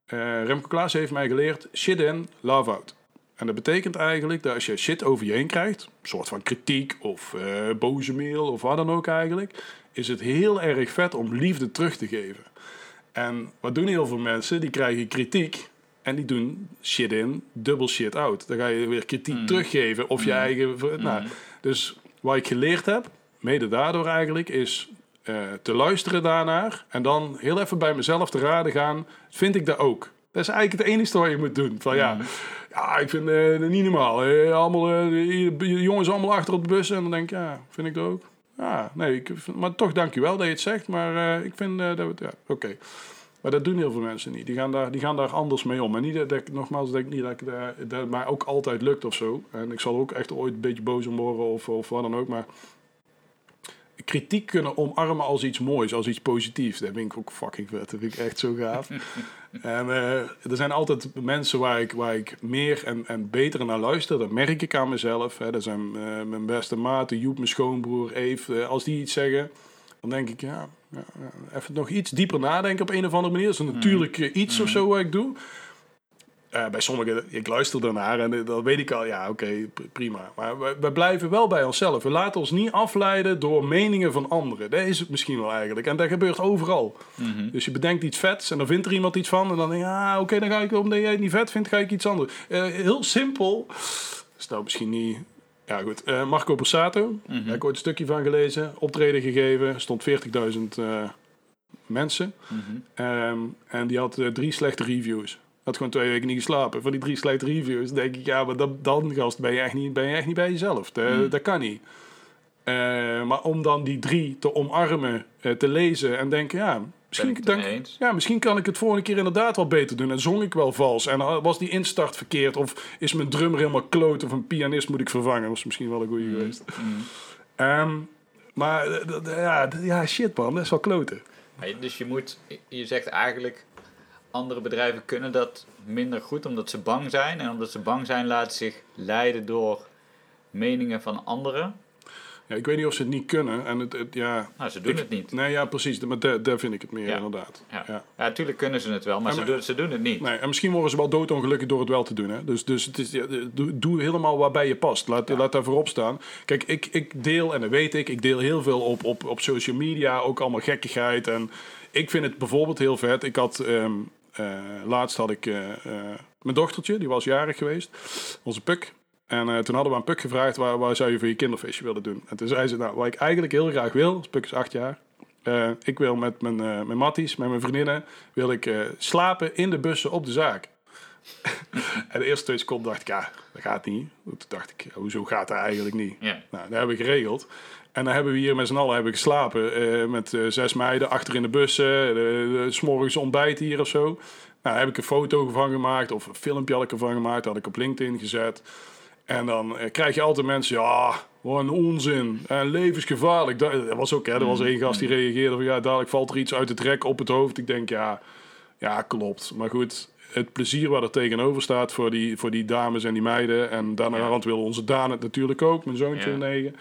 eh, Remco Klaas heeft mij geleerd, shit in, love out. En dat betekent eigenlijk dat als je shit over je heen krijgt, een soort van kritiek of eh, boze mail of wat dan ook eigenlijk, is het heel erg vet om liefde terug te geven. En wat doen heel veel mensen? Die krijgen kritiek en die doen shit in, dubbel shit out. Dan ga je weer kritiek teruggeven of je eigen... Nou, dus wat ik geleerd heb, mede daardoor eigenlijk, is eh, te luisteren daarnaar en dan heel even bij mezelf te raden gaan, vind ik dat ook? Dat is eigenlijk het enige wat je moet doen. Van ja, ja ik vind het niet normaal. Eh, allemaal, eh, jongens allemaal achter op de bus en dan denk ik, ja, vind ik dat ook? Ja, nee, ik, maar toch dankjewel dat je het zegt, maar eh, ik vind eh, dat ja, oké. Maar dat doen heel veel mensen niet. Die gaan daar, die gaan daar anders mee om. En niet dat, ik, nogmaals, denk ik niet dat, ik, daar- dat het mij ook altijd lukt of zo. En ik zal ook echt ooit een beetje boos om worden of, of wat dan ook. Maar kritiek kunnen omarmen als iets moois, als iets positiefs. Dat vind ik ook fucking vet. Dat vind ik echt zo gaaf. en eh, er zijn altijd mensen waar ik, waar ik meer en, en beter naar luister. Dat merk ik aan mezelf. Hè. Dat zijn eh, mijn beste maten, Joep, mijn schoonbroer, Eve. Eh, als die iets zeggen, dan denk ik, ja, even nog iets dieper nadenken op een of andere manier. Dat is een natuurlijk eh, iets of zo wat ik doe. Eh, bij sommigen, ik luister ernaar en eh, dan weet ik al, ja, oké, prima. Maar we, we blijven wel bij onszelf. We laten ons niet afleiden door meningen van anderen. Dat is het misschien wel eigenlijk. En dat gebeurt overal. Dus je bedenkt iets vets en dan vindt er iemand iets van. En dan denk je, ja, oké, dan ga ik, omdat jij het niet vet vindt, ga ik iets anders. Heel simpel. Is nou misschien niet... Ja, goed. Eh, Marco Borsato, daar heb ik ooit een stukje van gelezen. Optreden gegeven, stond 40.000 eh, mensen. Ehm, en die had eh, drie slechte reviews. Had gewoon twee weken niet geslapen. Van die drie slechte reviews denk ik, ja, maar dan, dan gast, ben je echt niet, ben je echt niet bij jezelf. Dat, dat kan niet. Maar om dan die drie te omarmen, te lezen en denken, ja, misschien, ik het dan, mee eens. ja, misschien kan ik het volgende keer inderdaad wel beter doen. En zong ik wel vals. En uh, was die instart verkeerd. Of is mijn drummer helemaal kloot. Of een pianist moet ik vervangen. Dat was misschien wel een goede geweest. Ehm, maar eh, ja, ja, shit man. Dat is wel kloten. Dus je moet, je zegt eigenlijk, andere bedrijven kunnen dat minder goed omdat ze bang zijn. En omdat ze bang zijn laten zich leiden door meningen van anderen. Ja, ik weet niet of ze het niet kunnen. En het, het- ja, Nou, ze doen Ik- het niet. nee, ja, precies. Maar daar, daar vind ik het meer Ja. inderdaad. Ja, Ja. natuurlijk kunnen ze het wel, maar, ze, doen, ze doen het niet. Nee, en misschien worden ze wel doodongelukkig door het wel te doen. Hè? Dus, dus het is, ja, doe, doe helemaal waarbij je past. Laat, laat daar voorop staan. Kijk, ik, ik deel, en dat weet ik, ik deel heel veel op, op, op social media. Ook allemaal gekkigheid. En ik vind het bijvoorbeeld heel vet. Ik had, ehm, eh, laatst had ik eh, eh, mijn dochtertje, die was jarig geweest. Onze Puk. En eh, toen hadden we aan Puk gevraagd, waar, waar zou je voor je kinderfeestje willen doen? En toen zei ze, nou, wat ik eigenlijk heel graag wil, Puk is acht jaar. eh, ik wil met mijn, eh mijn matties, met mijn vriendinnen, wil ik slapen in de bussen op de zaak. en de eerste twee seconden dacht ik, ja, dat gaat niet. Toen dacht ik, hoezo gaat dat eigenlijk niet? Ja. Nou, dat hebben we geregeld. En dan hebben we hier met z'n allen hebben we geslapen. met zes meiden achter in de bussen. Uh, de, 's morgens ontbijt hier of zo. Nou, daar heb ik een foto van gemaakt. Of een filmpje had ik ervan gemaakt. Dat had ik op LinkedIn gezet. En dan eh, krijg je altijd mensen... Ja, wat een onzin. En levensgevaarlijk. Dat, was ook, hè. Er was één gast die reageerde van... Ja, dadelijk valt er iets uit het rek op het hoofd. Ik denk, ja... Ja, klopt. Maar goed, het plezier waar er tegenover staat voor die, voor die dames en die meiden. En daarna Ja. wil onze Daan het natuurlijk ook, mijn zoontje Ja. negen.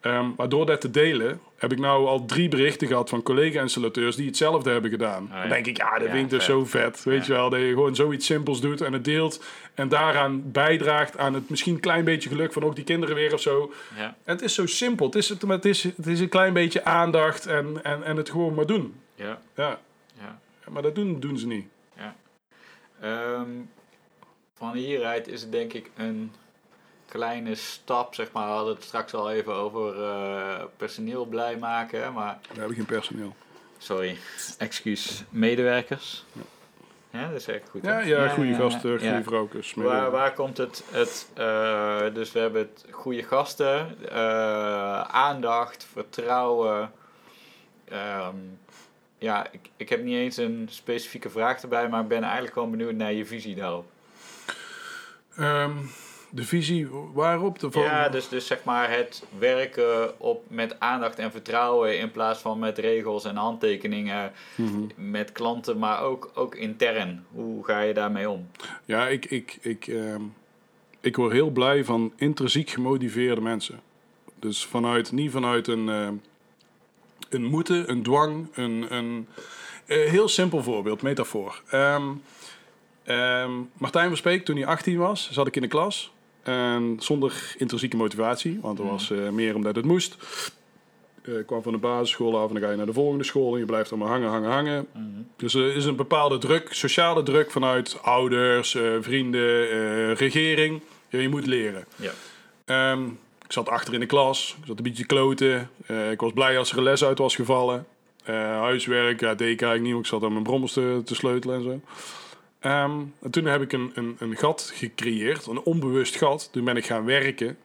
Ehm, maar door dat te delen, heb ik nou al drie berichten gehad van collega-installateurs die hetzelfde hebben gedaan. ja. Dan denk ik, ja, dat Ja, vind ik dus vet. zo vet. Weet Ja. je wel, dat je gewoon zoiets simpels doet en het deelt. En daaraan bijdraagt aan het misschien klein beetje geluk van ook die kinderen weer of zo. Ja. En het is zo simpel. Het is, het, is, het is een klein beetje aandacht en, en, en het gewoon maar doen. Ja. Ja, Ja. maar dat doen, doen ze niet. Ehm, van hieruit is het denk ik een kleine stap, zeg maar. We hadden het straks al even over eh, personeel blij maken, hè, maar We hebben geen personeel. sorry, excuus, medewerkers. Ja, dat is echt goed. Ja, ja, goede gasten, goede ja. vrouwtjes. Waar, waar komt het, het eh, dus we hebben het goede gasten, eh, aandacht, vertrouwen. Ehm, ja, ik, ik heb niet eens een specifieke vraag erbij, maar ik ben eigenlijk gewoon benieuwd naar je visie daarop. Ehm, de visie waarop? De Ja, dus, dus zeg maar het werken op, met aandacht en vertrouwen in plaats van met regels en handtekeningen Mhm. met klanten, maar ook, ook intern. Hoe ga je daarmee om? Ja, ik, ik, ik, ehm, ik word heel blij van intrinsiek gemotiveerde mensen. Dus vanuit, niet vanuit een, ehm, een moeten, een dwang, een, een eh, heel simpel voorbeeld, metafoor. Ehm, ehm, Martijn Verspeek, toen hij 18 was, zat ik in de klas. En zonder intrinsieke motivatie, want er was eh, meer omdat het moest. Eh, Ik kwam van de basisschool af en dan ga je naar de volgende school en je blijft maar hangen, hangen, hangen. Dus er is een bepaalde druk, sociale druk vanuit ouders, eh, vrienden, regering. Je moet leren. Ja. Ehm, ik zat achter in de klas, ik zat een beetje te kloten. Ik was blij als er een les uit was gevallen. Huiswerk, ja, deed ik eigenlijk niet, want ik zat aan mijn brommels te, te sleutelen en zo. Ehm, en toen heb ik een, een, een gat gecreëerd, een onbewust gat. Toen ben ik gaan werken.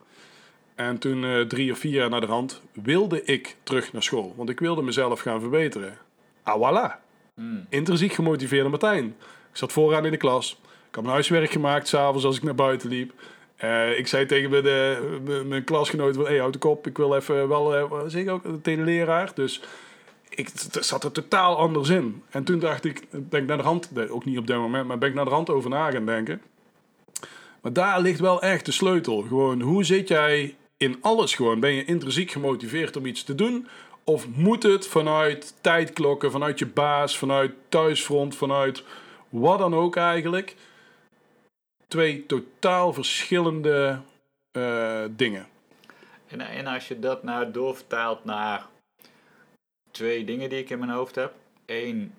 En toen, eh, drie of vier jaar naar de rand, wilde ik terug naar school. Want ik wilde mezelf gaan verbeteren. Ah, voilà. Hmm. Intrinsiek gemotiveerde Martijn. Ik zat vooraan in de klas. Ik had mijn huiswerk gemaakt, s'avonds als ik naar buiten liep. Eh, ik zei tegen mijn, eh, mijn-. Hé, hey, houd de kop, ik wil even wel... wat zeg ik ook, tegen de leraar. Dus ik zat er totaal anders in. En toen dacht ik, ben ik naar de rand... Ook niet op dat moment, maar ben ik naar de rand over na gaan denken. Maar daar ligt wel echt de sleutel. Gewoon, hoe zit jij in alles gewoon? Ben je intrinsiek gemotiveerd om iets te doen? Of moet het vanuit tijdklokken, vanuit je baas, vanuit thuisfront, vanuit wat dan ook eigenlijk? Twee totaal verschillende eh, dingen. En, en als je dat nou doorvertaalt naar twee dingen die ik in mijn hoofd heb. Eén,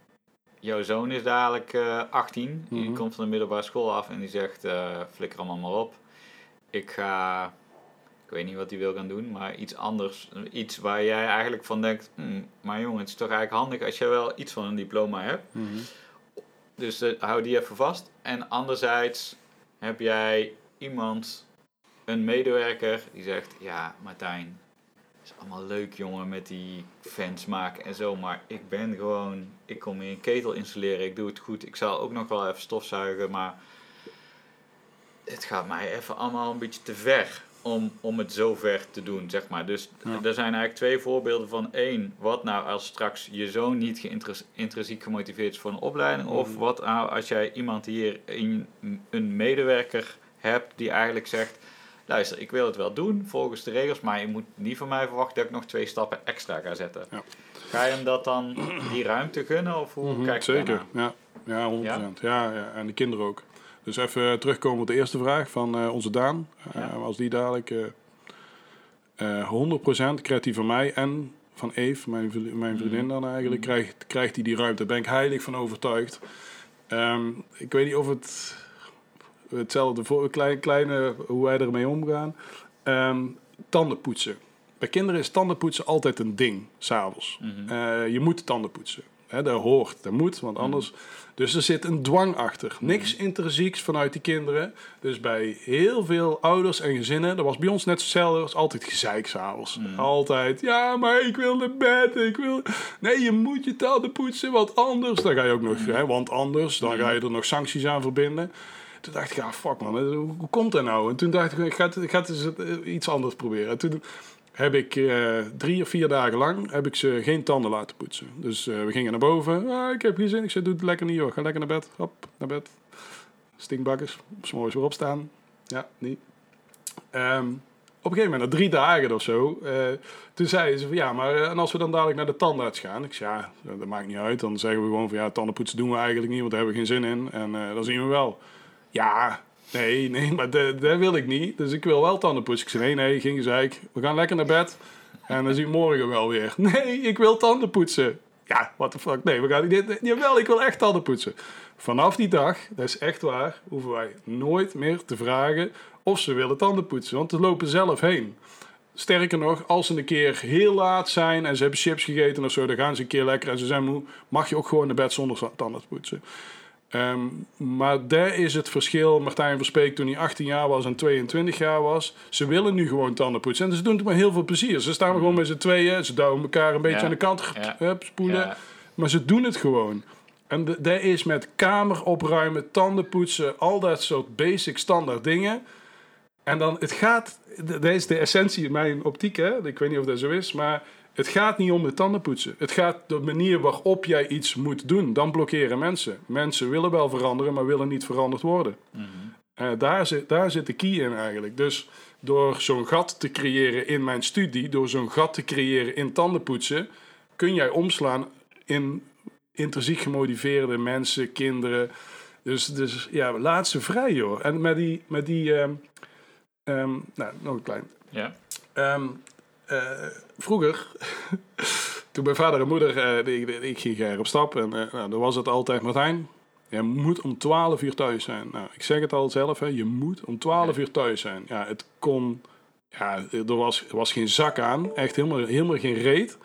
jouw zoon is dadelijk eh 18. Die Mhm. komt van de middelbare school af en die zegt, eh, flikker allemaal maar op. Ik ga, ik weet niet wat hij wil gaan doen, maar iets anders. Iets waar jij eigenlijk van denkt, "Hmm, maar jongen, het is toch eigenlijk handig als je wel iets van een diploma hebt. Dus eh, hou die even vast. En anderzijds heb jij iemand, een medewerker, die zegt: Ja, Martijn, is allemaal leuk, jongen, met die fans maken en zo. Maar ik ben gewoon, ik kom in een ketel installeren, ik doe het goed. Ik zal ook nog wel even stofzuigen, maar het gaat mij even allemaal een beetje te ver. Om, om het zo ver te doen, zeg maar. Dus Ja. er zijn eigenlijk twee voorbeelden van één, wat nou als straks je zoon niet intrinsiek gemotiveerd is voor een opleiding, of Mhm. wat nou als jij iemand hier in, een medewerker hebt die eigenlijk zegt, luister, ik wil het wel doen volgens de regels, maar je moet niet van mij verwachten dat ik nog twee stappen extra ga zetten. Ja. Ga je hem dat dan die ruimte gunnen, of hoe Mhm, kijk je Zeker, ja. Ja, 100%. Ja? Ja, en de kinderen ook. Dus even terugkomen op de eerste vraag van eh, onze Daan. Eh. Als die dadelijk eh eh 100% krijgt hij van mij en van Eve, mijn, vri- mijn vriendin dan eigenlijk, krijgt, krijgt hij die ruimte. Daar ben ik heilig van overtuigd. Ehm, ik weet niet of het hetzelfde voor klein, kleine hoe wij ermee omgaan. Ehm tanden poetsen. Bij kinderen is tandenpoetsen altijd een ding, s'avonds. Mhm. Eh, je moet tanden poetsen. Hè, dat hoort, dat moet, want anders... Dus er zit een dwang achter. Niks intrinsieks vanuit die kinderen. Dus bij heel veel ouders en gezinnen... Dat was bij ons net hetzelfde. was altijd gezeik s'avonds. Altijd, ja, maar ik wil naar bed. Ik wil... Nee, je moet je tanden poetsen, want anders... Dan ga je ook nog... Hè, want anders, dan ga je er nog sancties aan verbinden. Toen dacht ik, ja, fuck man, hoe, komt dat nou? En toen dacht ik, ik ga, ik ga eh, iets anders proberen. En toen heb ik eh, drie of vier dagen lang heb ik ze geen tanden laten poetsen. Dus eh, we gingen naar boven. Ah, ik heb geen zin. Ik zei, doe het lekker niet hoor. Ga lekker naar bed. Hop, naar bed. Stinkbakkers. S'morgens weer opstaan. Ja, niet. Ehm, op een gegeven moment, na drie dagen of zo, toen zeiden ze van ja, maar en als we dan dadelijk naar de tandarts gaan? Ik zei ja, dat maakt niet uit. Dan zeggen we gewoon van ja, tandenpoetsen doen we eigenlijk niet, want daar hebben we geen zin in. En dan zien we wel. Ja, nee, nee, maar dat wil ik niet. Dus ik wil wel tandenpoetsen. Ik zei nee, nee, geen gezeik. We gaan lekker naar bed. En dan zien we morgen wel weer. Nee, ik wil tanden poetsen. Ja, what the fuck. Nee, we gaan niet. Jawel, ik wil echt tanden poetsen. Vanaf die dag, dat is echt waar, hoeven wij nooit meer te vragen of ze willen tanden poetsen. Want ze lopen zelf heen. Sterker nog, als ze een keer heel laat zijn en ze hebben chips gegeten of zo, dan gaan ze een keer lekker en ze zijn moe, mag je ook gewoon naar bed zonder tanden poetsen. Ehm, maar daar is het verschil. Martijn Verspeek toen hij 18 jaar was en 22 jaar was. Ze willen nu gewoon tanden poetsen. En ze doen het met heel veel plezier. Ze staan gewoon met z'n tweeën. Ze duwen elkaar een beetje Ja. aan de kant. Ja. Hup, spoelen. Ja. Maar ze doen het gewoon. En dat is met kamer opruimen, tanden poetsen, al dat soort basic standaard dingen. En dan, het gaat, dat is de essentie in mijn optiek, hè? ik weet niet of dat zo is, maar het gaat niet om de tanden poetsen. Het gaat de manier waarop jij iets moet doen. Dan blokkeren mensen. Mensen willen wel veranderen, maar willen niet veranderd worden. Eh, daar, zit, daar zit de key in eigenlijk. Dus door zo'n gat te creëren in mijn studie, door zo'n gat te creëren in tandenpoetsen, kun jij omslaan in intrinsiek gemotiveerde mensen, kinderen. Dus, dus ja, laat ze vrij, joh. En met die, met die ehm, ehm, nou, nog een klein. Ja. Ehm, eh, vroeger, toen mijn vader en moeder, eh, die- die- ik ging er op stap en eh, nou, dan was het altijd Martijn. Je moet om 12 uur thuis zijn. Nou, ik zeg het al zelf, hè, je moet om 12 uur thuis zijn. Ja, het kon, ja, er was, er was geen zak aan, echt helemaal, helemaal geen reet.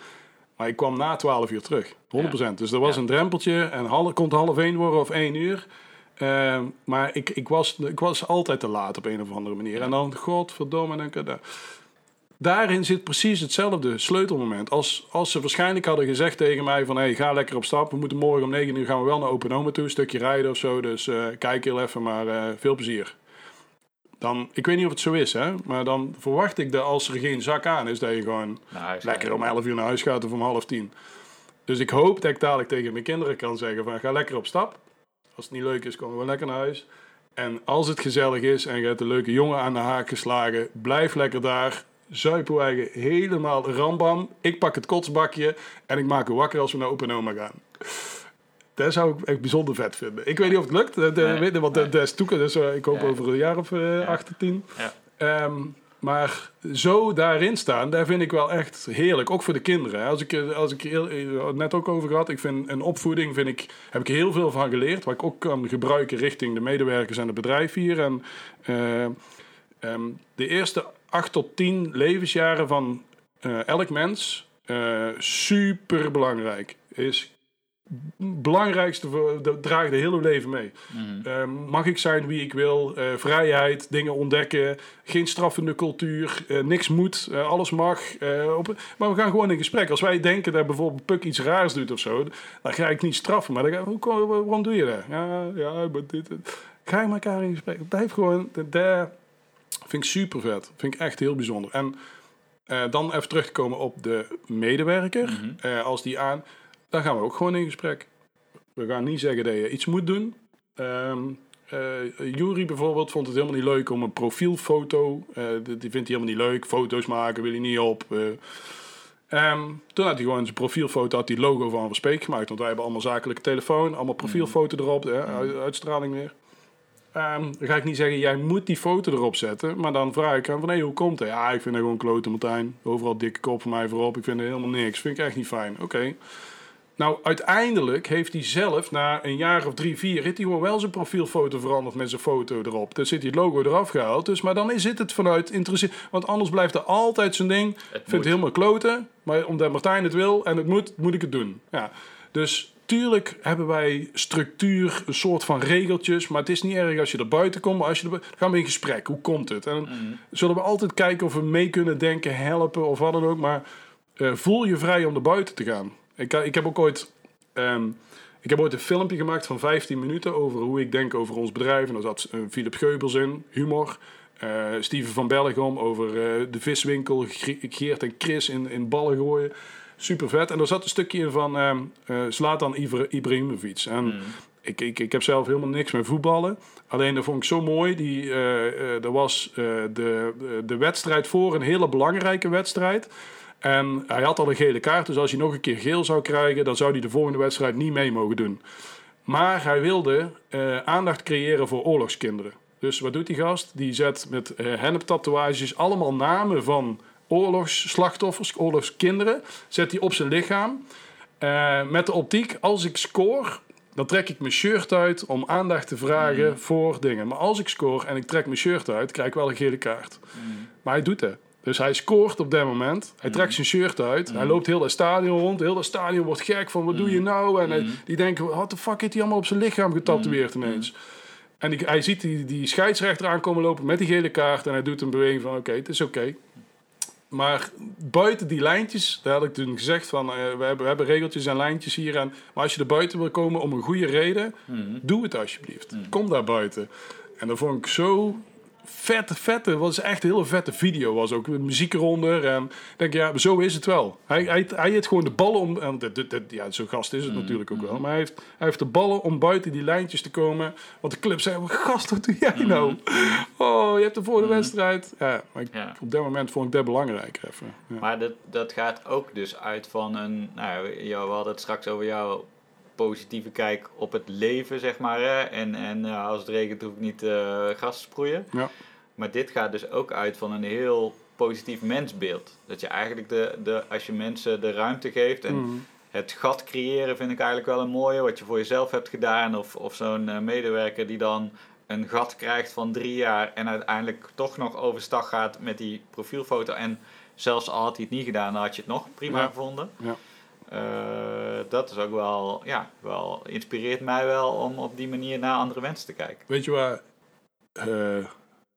Maar ik kwam na 12 uur terug, 100%. Dus er was Ja. een drempeltje en half, kon het half één worden of één uur. Ehm, maar ik, ik, was, ik was altijd te laat op een of andere manier. En dan, godverdomme, dan, dan, daarin zit precies hetzelfde sleutelmoment. Als, als ze waarschijnlijk hadden gezegd tegen mij van... Hey, ga lekker op stap. We moeten morgen om 9 uur gaan we wel naar Open toe. Een stukje rijden of zo. Dus uh, kijk heel even, maar uh, veel plezier. Dan, ik weet niet of het zo is, hè. Maar dan verwacht ik dat als er geen zak aan is... dat je gewoon lekker om 11 uur naar huis gaat of om half tien. Dus ik hoop dat ik dadelijk tegen mijn kinderen kan zeggen van... Ga lekker op stap. Als het niet leuk is, komen we lekker naar huis. En als het gezellig is en je hebt een leuke jongen aan de haak geslagen... Blijf lekker daar zuipenwagen helemaal rambam. Ik pak het kotsbakje en ik maak hem wakker als we naar Open Oma gaan. Dat zou ik echt bijzonder vet vinden. Ik weet niet of het lukt, de, nee, want dat is toeken, dus uh, ik hoop over een jaar of uh, 8 10. Ja. Um, maar zo daarin staan, daar vind ik wel echt heerlijk. Ook voor de kinderen. Als ik, als ik heel, net ook over gehad, ik vind een opvoeding vind ik, heb ik heel veel van geleerd. Wat ik ook kan gebruiken richting de medewerkers en het bedrijf hier. En uh, um, de eerste 8 tot 10 levensjaren van uh, elk mens uh, super belangrijk. Is belangrijkste, dat draagt de hele leven mee. Mm. Uh, mag ik zijn wie ik wil, uh, vrijheid, dingen ontdekken, geen straffende cultuur, uh, niks moet, alles mag. Op, maar we gaan gewoon in gesprek. Als wij denken dat bijvoorbeeld Puk iets raars doet of zo, dan ga ik niet straffen. Maar dan ga, hoe, waarom doe je dat? Ja, ja, maar dit, Ga je met elkaar in gesprek. Blijf gewoon daar Vind ik super vet. Vind ik echt heel bijzonder. En uh, dan even terugkomen op de medewerker. Mm -hmm. als die aan, dan gaan we ook gewoon in gesprek. We gaan niet zeggen dat je iets moet doen. Um, uh, Jury bijvoorbeeld vond het helemaal niet leuk om een profielfoto. Die vindt hij helemaal niet leuk. Foto's maken wil hij niet op. Um, toen had hij gewoon zijn profielfoto, had hij logo van Verspeek gemaakt. Want wij hebben allemaal zakelijke telefoon, allemaal profielfoto erop, de, uitstraling weer. Um, dan ga ik niet zeggen, jij moet die foto erop zetten. Maar dan vraag ik hem van, hé, hey, hoe komt het? Ja, ik vind het gewoon klote Martijn. Overal dikke kop van mij voorop. Ik vind het helemaal niks. Vind ik echt niet fijn. Oké. Nou, uiteindelijk heeft hij zelf, na een jaar of drie, vier... heeft hij gewoon wel zijn profielfoto veranderd met zijn foto erop. Dan zit hij het logo eraf gehaald. Dus, maar dan is het vanuit interesse. Want anders blijft er altijd zijn ding. Ik vind het helemaal kloten. Maar omdat Martijn het wil en het moet, moet ik het doen. Ja. Dus Tuurlijk hebben wij structuur, een soort van regeltjes. Maar het is niet erg als je er buiten komt. Maar als je er, dan gaan we in gesprek. Hoe komt het? En dan mm. zullen we altijd kijken of we mee kunnen denken, helpen of wat dan ook. Maar uh, voel je vrij om er buiten te gaan. Ik, ik heb ook ooit. Um, ik heb ooit een filmpje gemaakt van 15 minuten over hoe ik denk over ons bedrijf. En daar zat uh, Philip Geubels in, humor. Uh, Steven van Bellegom over de viswinkel. Geert en Chris in, in ballen gooien super vet. En er zat een stukje in van uh, uh, Zlatan Ibrahimovic. En mm. ik, ik, ik heb zelf helemaal niks met voetballen. Alleen dat vond ik zo mooi. Die, uh, er was de, de wedstrijd voor een hele belangrijke wedstrijd. En hij had al een gele kaart. Dus als hij nog een keer geel zou krijgen, dan zou hij de volgende wedstrijd niet mee mogen doen. Maar hij wilde aandacht creëren voor oorlogskinderen. Dus wat doet die gast? Die zet met hennep-tatoeages allemaal namen van oorlogsslachtoffers, oorlogskinderen, zet hij op zijn lichaam. Uh, met de optiek, als ik score, dan trek ik mijn shirt uit om aandacht te vragen mm. voor dingen. Maar als ik score en ik trek mijn shirt uit, krijg ik wel een gele kaart. Mm. Maar hij doet het. Dus hij scoort op dat moment. Hij trekt mm. zijn shirt uit. Hij loopt heel het stadion rond. Heel het stadion wordt gek van wat doe je nou? En hij, die denken, wat de fuck heeft hij allemaal op zijn lichaam getatoeëerd ineens? En die, hij ziet die, die scheidsrechter aankomen lopen met die gele kaart. En hij doet een beweging van oké, het is oké. Maar buiten die lijntjes, daar had ik toen gezegd van, uh, we, hebben, we hebben regeltjes en lijntjes hier. En, maar als je er buiten wil komen om een goede reden, mm doe het alsjeblieft. Mm Kom daar buiten. En dat vond ik zo vette, vette, was echt een hele vette video. Was ook muziek eronder. En ik denk, ja, zo is het wel. Hij, hij, hij heeft gewoon de ballen om. En dit, dit, ja, zo'n gast is het mm, natuurlijk ook wel. Mm. Maar hij heeft, hij heeft de ballen om buiten die lijntjes te komen. Want de club zei: Gast, wat doe jij mm, nou? Oh, je hebt er voor de wedstrijd. Ja, maar ik, op dat moment vond ik dat belangrijk. Even. Ja. Maar dat, dat gaat ook dus uit van een. Nou, we hadden het straks over jouw positieve kijk op het leven, zeg maar. Hè? En, en uh, als het regent hoef ik niet uh, te sproeien. Ja. Maar dit gaat dus ook uit van een heel positief mensbeeld. Dat je eigenlijk de, de als je mensen de ruimte geeft en mm. het gat creëren vind ik eigenlijk wel een mooie. Wat je voor jezelf hebt gedaan of, of zo'n uh, medewerker die dan een gat krijgt van drie jaar en uiteindelijk toch nog overstag gaat met die profielfoto. En zelfs al had hij het niet gedaan, dan had je het nog prima gevonden. Ja. Uh, dat is ook wel, ja, wel, inspireert mij wel om op die manier naar andere mensen te kijken. Weet je waar uh,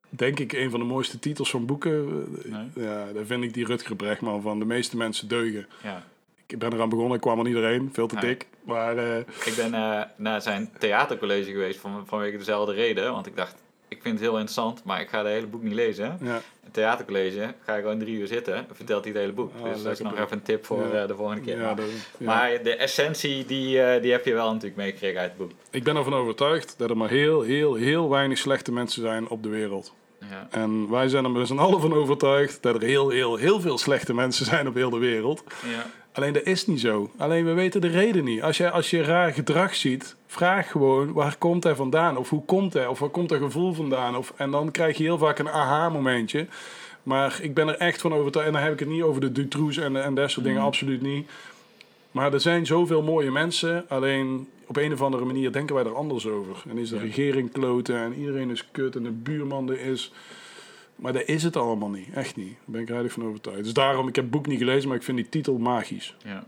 denk ik, een van de mooiste titels van boeken. Nee. Ja, daar vind ik die Rutger Bregman van De meeste mensen deugen. Ja. Ik ben eraan begonnen, ik kwam er niet doorheen, veel te dik. Maar eh, Ik ben eh, naar zijn theatercollege geweest van, vanwege dezelfde reden. Want ik dacht, ik vind het heel interessant, maar ik ga het hele boek niet lezen. ja, Een theatercollege, ga je gewoon drie uur zitten, vertelt hij het hele boek. Oh, dus dat is nog boek. even een tip voor Ja. eh, de volgende keer. ja, maar, de- ja. maar de essentie, die, eh, die heb je wel natuurlijk meegekregen uit het boek. ik ben ervan overtuigd dat er maar heel, heel, heel weinig slechte mensen zijn op de wereld. Ja. En wij zijn er met z'n allen van overtuigd dat er heel, heel, heel veel slechte mensen zijn op heel de wereld. Ja. Alleen dat is niet zo. Alleen we weten de reden niet. Als je, als je raar gedrag ziet, vraag gewoon waar komt hij vandaan? Of hoe komt hij? Of waar komt dat gevoel vandaan? Of, en dan krijg je heel vaak een aha-momentje. Maar ik ben er echt van overtuigd. En dan heb ik het niet over de Dutroux en, en dat soort dingen, Mhm. absoluut niet. Maar er zijn zoveel mooie mensen. Alleen op een of andere manier denken wij er anders over. En is de Ja. regering kloten en iedereen is kut en de buurman er is. Maar dat is het allemaal niet. Echt niet. Daar ben ik heilig van overtuigd. Dus daarom, ik heb het boek niet gelezen, maar ik vind die titel magisch. Ja.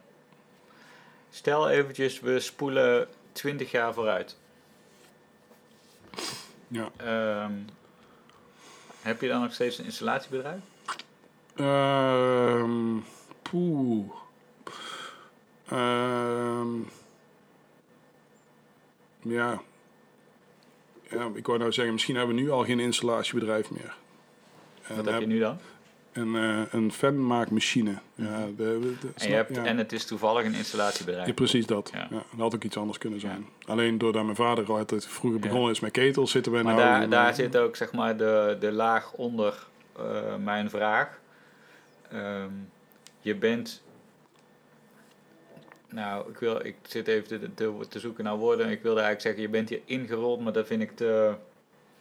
Stel eventjes, we spoelen 20 jaar vooruit. Ja. Ehm, heb je dan nog steeds een installatiebedrijf? Poeh. Ehm, ja. ja. Ik wou nou zeggen, misschien hebben we nu al geen installatiebedrijf meer. Wat heb je nu dan? Een, eh, een fanmaakmachine. Ja, de, En, je hebt, ja. en het is toevallig een installatiebedrijf. Ja, precies dat. Ja. Dat had ook iets anders kunnen zijn. Alleen doordat mijn vader altijd vroeger begonnen is met ketels, zitten wij Maar nou... daar, daar eh, zit ook zeg maar de, de laag onder eh, mijn vraag. Ehm, je bent. Nou, ik, wil, ik zit even te, te, te zoeken naar woorden. Ik wilde eigenlijk zeggen, je bent hier ingerold, maar dat vind ik te.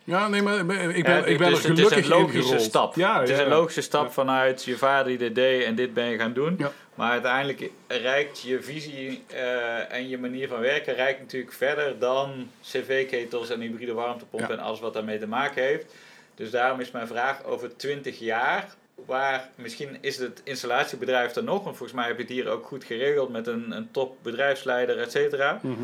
Ja, nee, maar ik ben, ik ben, ik ben dus er het is gelukkig een logische ingerold. stap. Ja, het is ja, een logische stap Ja. vanuit je vader die dit deed en dit ben je gaan doen. Maar uiteindelijk reikt je visie eh, en je manier van werken reikt natuurlijk verder dan cv-ketels en hybride warmtepompen en alles wat daarmee te maken heeft. Dus daarom is mijn vraag over 20 jaar, waar misschien is het installatiebedrijf er nog, want volgens mij heb je het hier ook goed geregeld met een, een top bedrijfsleider, et cetera. Mhm.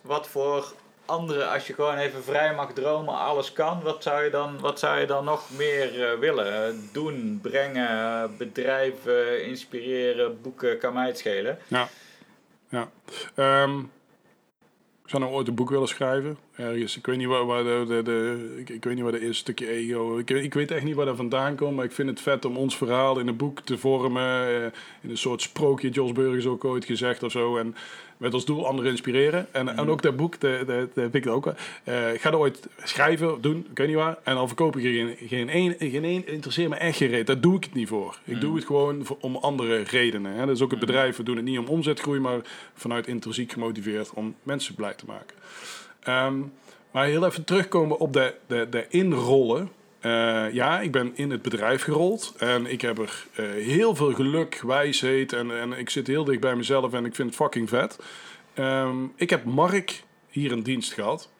Wat voor andere, als je gewoon even vrij mag dromen, alles kan, wat zou je dan, wat zou je dan nog meer eh, willen? Doen, brengen, bedrijven, inspireren, boeken, kan mij het schelen. Ja. ja. Ehm, ik zou nou ooit een boek willen schrijven. Ergens. Ik weet niet waar, waar de, de, ik weet niet waar de eerste stukje ego. Ik, ik weet echt niet waar dat vandaan komt. Maar ik vind het vet om ons verhaal in een boek te vormen. eh, in een soort sprookje. Jos Burgers ook ooit gezegd of zo. En met als doel anderen inspireren. En, en ook dat boek, dat, heb ik ook. Eh, ik ga dat ooit schrijven, doen, ik weet niet waar. En dan verkoop ik er geen, geen één, geen één interesseert me echt geen reet. Daar doe ik het niet voor. Ik doe het gewoon voor, om andere redenen. Hè. Dat is ook het bedrijf, we doen het niet om omzetgroei, maar vanuit intrinsiek gemotiveerd om mensen blij te maken. Ehm, maar heel even terugkomen op de, de, de inrollen. Eh, ja, ik ben in het bedrijf gerold en ik heb er eh, heel veel geluk, wijsheid en, en ik zit heel dicht bij mezelf en ik vind het fucking vet. Ehm, ik heb Mark hier in dienst gehad.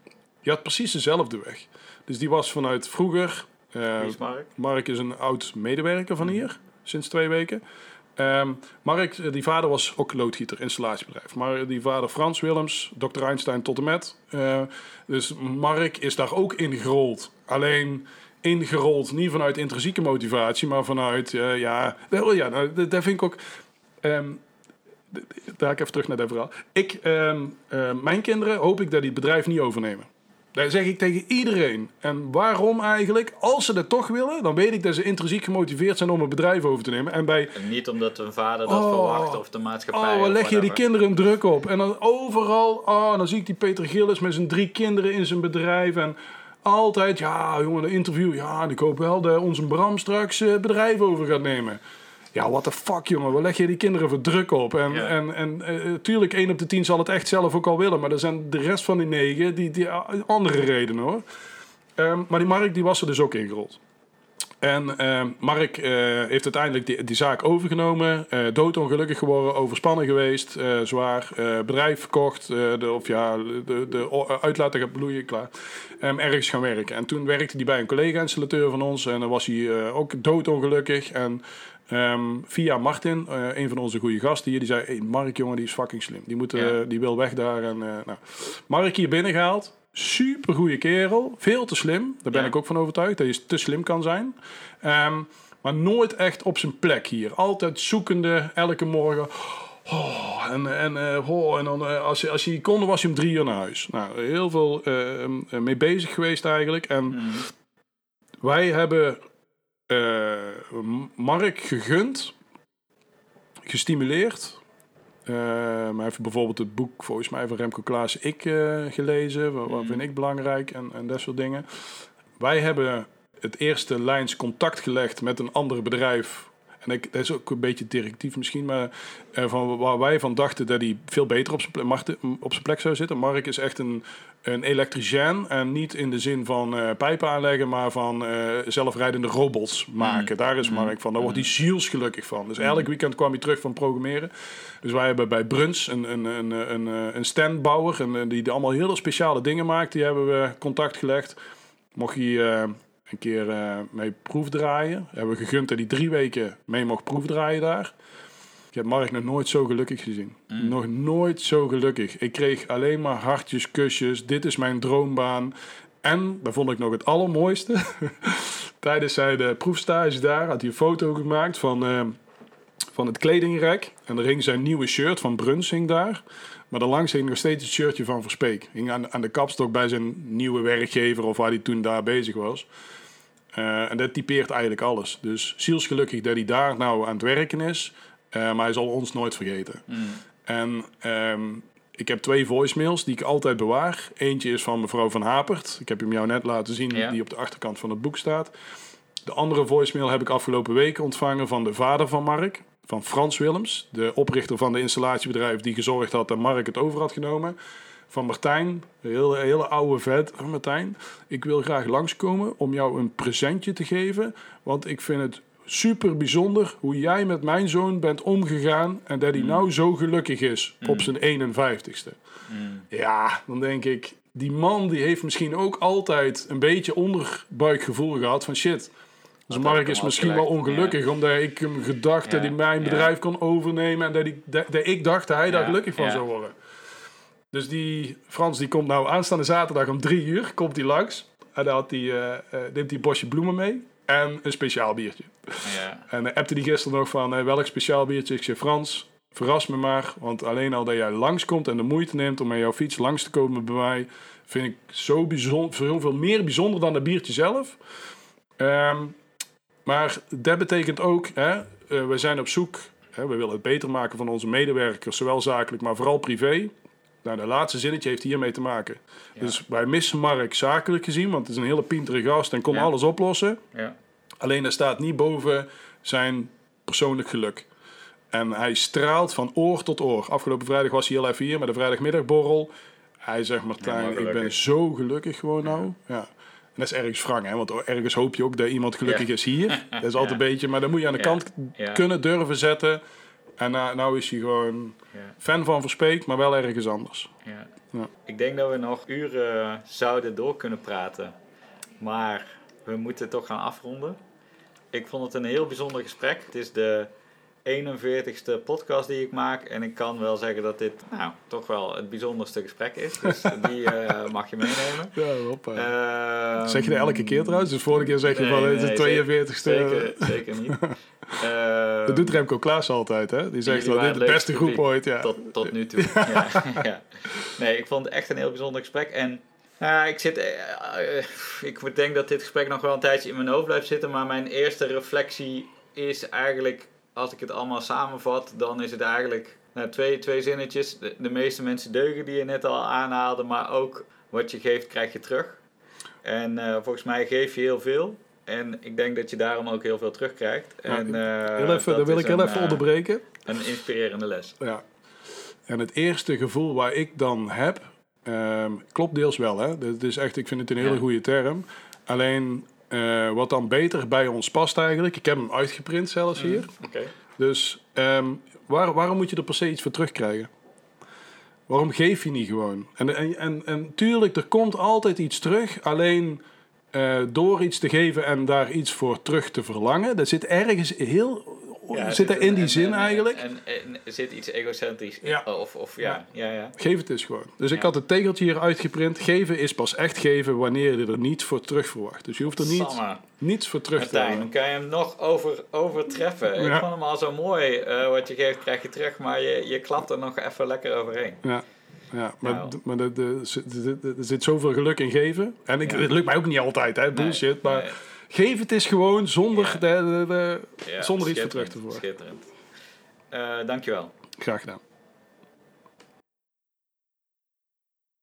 Die had precies dezelfde weg. Dus die was vanuit vroeger. Wie is Mark? Mark is een oud medewerker van hier, sinds twee weken. Ehm, Mark, eh, die vader was ook loodgieter, installatiebedrijf. Maar die vader Frans Willems, Dr. Einstein tot en met. Dus Mark is daar ook ingerold. Alleen ingerold niet vanuit intrinsieke motivatie, maar vanuit, eh, ja, oh ja, nou, dat vind ik ook... d- daar ga ik even terug naar dat verhaal. Ik, ehm, eh, mijn kinderen hoop ik dat die het bedrijf niet overnemen. Dat zeg ik tegen iedereen. En waarom eigenlijk? Als ze dat toch willen, dan weet ik dat ze intrinsiek gemotiveerd zijn om een bedrijf over te nemen. En bij En niet omdat een vader dat Oh. verwacht of de maatschappij. Oh, leg je die kinderen een druk op? En dan overal, oh, dan zie ik die Peter Gillis met zijn drie kinderen in zijn bedrijf. En altijd, ja, jongen, een interview. Ja, ik hoop wel dat onze Bram straks eh, bedrijf over gaat nemen. Ja, what the fuck, jongen. Wat leg je die kinderen voor druk op? En, Ja. en, en eh, tuurlijk, één op de tien zal het echt zelf ook al willen. Maar er zijn de rest van die negen, die, die andere redenen, hoor. Ehm, maar die Mark, die was er dus ook ingerold. En ehm, Mark eh, heeft uiteindelijk die, die zaak overgenomen. eh doodongelukkig geworden, overspannen geweest, eh, zwaar. eh, bedrijf verkocht, eh, de, of ja, de, de uit laten gaan bloeien, klaar. Ehm, ergens gaan werken. En toen werkte hij bij een collega-installateur van ons. En dan was hij eh, ook doodongelukkig. En ehm, via Martin, eh, een van onze goede gasten hier, die zei... Hey, Mark, jongen, die is fucking slim. Die, moet, eh, Ja. die wil weg daar. En, eh, nou. Mark hier binnengehaald. Super goede kerel. Veel te slim. Daar ben Ja. ik ook van overtuigd. Dat je te slim kan zijn. Ehm, maar nooit echt op zijn plek hier. Altijd zoekende, elke morgen. Oh, en, en, oh, en dan, eh, als, je, als je kon, was je om drie uur naar huis. Nou, heel veel eh, eh, mee bezig geweest eigenlijk. En Mhm. wij hebben Mark gegund, gestimuleerd. Eh, maar hij heeft bijvoorbeeld het boek volgens mij van Remco Klaas ik eh, gelezen. Wat, wat Mhm. vind ik belangrijk en, en dat soort dingen. Wij hebben het eerste lijns contact gelegd met een ander bedrijf. En ik, dat is ook een beetje directief misschien, maar eh, van waar wij van dachten dat hij veel beter op zijn plek, op zijn plek zou zitten. Mark is echt een, een elektricien en niet in de zin van eh, pijpen aanleggen, maar van eh, zelfrijdende robots maken. Daar is Mark van. Daar wordt hij zielsgelukkig van. Dus elk weekend kwam hij terug van programmeren. Dus wij hebben bij Bruns een, een, een, een, een, standbouwer en, die, die allemaal hele speciale dingen maakt. Die hebben we contact gelegd. Mocht hij een keer eh, mee proefdraaien. Hebben we gegund dat hij drie weken mee mocht proefdraaien daar. Ik heb Mark nog nooit zo gelukkig gezien. Nog nooit zo gelukkig. Ik kreeg alleen maar hartjes, kusjes. Dit is mijn droombaan. En, dat vond ik nog het allermooiste. Tijdens zijn proefstage daar had hij een foto gemaakt van, eh, van het kledingrek. En er hing zijn nieuwe shirt van Bruns hing daar. Maar daarlangs hing nog steeds het shirtje van Verspeek. Hing aan, aan de kapstok bij zijn nieuwe werkgever of waar hij toen daar bezig was. Eh, en dat typeert eigenlijk alles. Dus zielsgelukkig dat hij daar nou aan het werken is. Eh, maar hij zal ons nooit vergeten. Mhm. En ehm, ik heb twee voicemails die ik altijd bewaar. Eentje is van mevrouw Van Hapert. Ik heb hem jou net laten zien, Ja. die op de achterkant van het boek staat. De andere voicemail heb ik afgelopen week ontvangen van de vader van Mark. Van Frans Willems, de oprichter van de installatiebedrijf die gezorgd had dat Mark het over had genomen. Van Martijn, een hele, hele oude vet. Oh, Martijn, ik wil graag langskomen om jou een presentje te geven. Want ik vind het super bijzonder hoe jij met mijn zoon bent omgegaan. En dat hij nou zo gelukkig is op zijn 51ste. Ja, dan denk ik, die man die heeft misschien ook altijd een beetje onderbuikgevoel gehad van shit. Dus Mark is misschien wel ongelukkig omdat ik hem gedacht dat Ja, hij mijn ja. bedrijf kon overnemen en dat ik, dat, dat ik dacht dat hij daar gelukkig van zou worden. Dus die Frans die komt nou aanstaande zaterdag om drie uur komt hij langs. En dan had hij, eh, eh, neemt hij een bosje bloemen mee en een speciaal biertje. Ja. En uh, appte die gisteren nog van eh, welk speciaal biertje. Ik zei Frans, verras me maar. Want alleen al dat jij langskomt en de moeite neemt om met jouw fiets langs te komen bij mij... vind ik zo bijzonder, veel, veel meer bijzonder dan het biertje zelf. Ehm, maar dat betekent ook, hè, eh, we zijn op zoek... Hè, we willen het beter maken van onze medewerkers, zowel zakelijk, maar vooral privé. Nou, de laatste zinnetje heeft hiermee te maken. Dus wij missen Mark zakelijk gezien, want het is een hele pintere gast en kon Ja. alles oplossen. Ja. Alleen er staat niet boven zijn persoonlijk geluk. En hij straalt van oor tot oor. Afgelopen vrijdag was hij heel even hier met de vrijdagmiddagborrel. Hij zegt, Martijn, ik ben zo gelukkig gewoon nou. Ja. En dat is ergens wrang, hè? want ergens hoop je ook dat iemand gelukkig is hier. Dat is altijd een beetje, maar dan moet je aan de kant kunnen durven zetten. En nou, nou is hij gewoon Ja. fan van Verspeek, maar wel ergens anders. Ja. Ja. Ik denk dat we nog uren zouden door kunnen praten. Maar we moeten toch gaan afronden. Ik vond het een heel bijzonder gesprek. Het is de 41ste podcast die ik maak. En ik kan wel zeggen dat dit nou, toch wel het bijzonderste gesprek is. Dus die eh, mag je meenemen. Ja, hoppa. Ehm, zeg je dat elke keer trouwens? Dus vorige keer zeg je nee, van het is nee, de 42ste. Zeker, zeker niet. Ehm, Dat doet Remco Klaas altijd, hè? Die zegt wel, dit de beste groep ooit, ja. Tot, tot nu toe. ja, ja. Nee, ik vond het echt een heel bijzonder gesprek. En nou, ik, zit, eh, eh, ik denk dat dit gesprek nog wel een tijdje in mijn hoofd blijft zitten. Maar mijn eerste reflectie is eigenlijk, als ik het allemaal samenvat, dan is het eigenlijk nou, twee, twee zinnetjes. De, de meeste mensen deugen die je net al aanhaalde, maar ook wat je geeft, krijg je terug. En eh, volgens mij geef je heel veel. En ik denk dat je daarom ook heel veel terugkrijgt. En, Heel even, dat wil ik heel een, even eh, onderbreken. Een inspirerende les. Ja. En het eerste gevoel waar ik dan heb, ehm, klopt deels wel. Hè? Dat is echt, ik vind het een hele Ja. goede term. Alleen eh, wat dan beter bij ons past eigenlijk, ik heb hem uitgeprint zelfs hier. Oké. Dus ehm, waar, waarom moet je er per se iets voor terugkrijgen? Waarom geef je niet gewoon? En, en, en, en tuurlijk, er komt altijd iets terug. Alleen eh, door iets te geven en daar iets voor terug te verlangen, dat zit ergens heel Ja, zit er in die en- zin en- eigenlijk. En, en, zit iets egocentrisch. Ja. Of, of ja, ja, ja. Geef het eens gewoon. Dus ik had het tegeltje hier uitgeprint. Geven is pas echt geven wanneer je er niets voor terug verwacht. Dus je hoeft er niet, niets voor terug te Martijn, dan hebben. kan je hem nog over, overtreffen. Ik vond hem al zo mooi. eh, wat je geeft, krijg je terug. Maar je, je klapt er nog even lekker overheen. Ja. Ja, maar, Nou. maar de- er zit zoveel geluk in geven. En ik, Ja. het lukt mij ook niet altijd, hè, bullshit. Nee, maar nee. geef het is gewoon zonder, Ja. de, de, de- Ja, zonder iets voor terug te verwachten. Schitterend. Eh, dankjewel. Graag gedaan.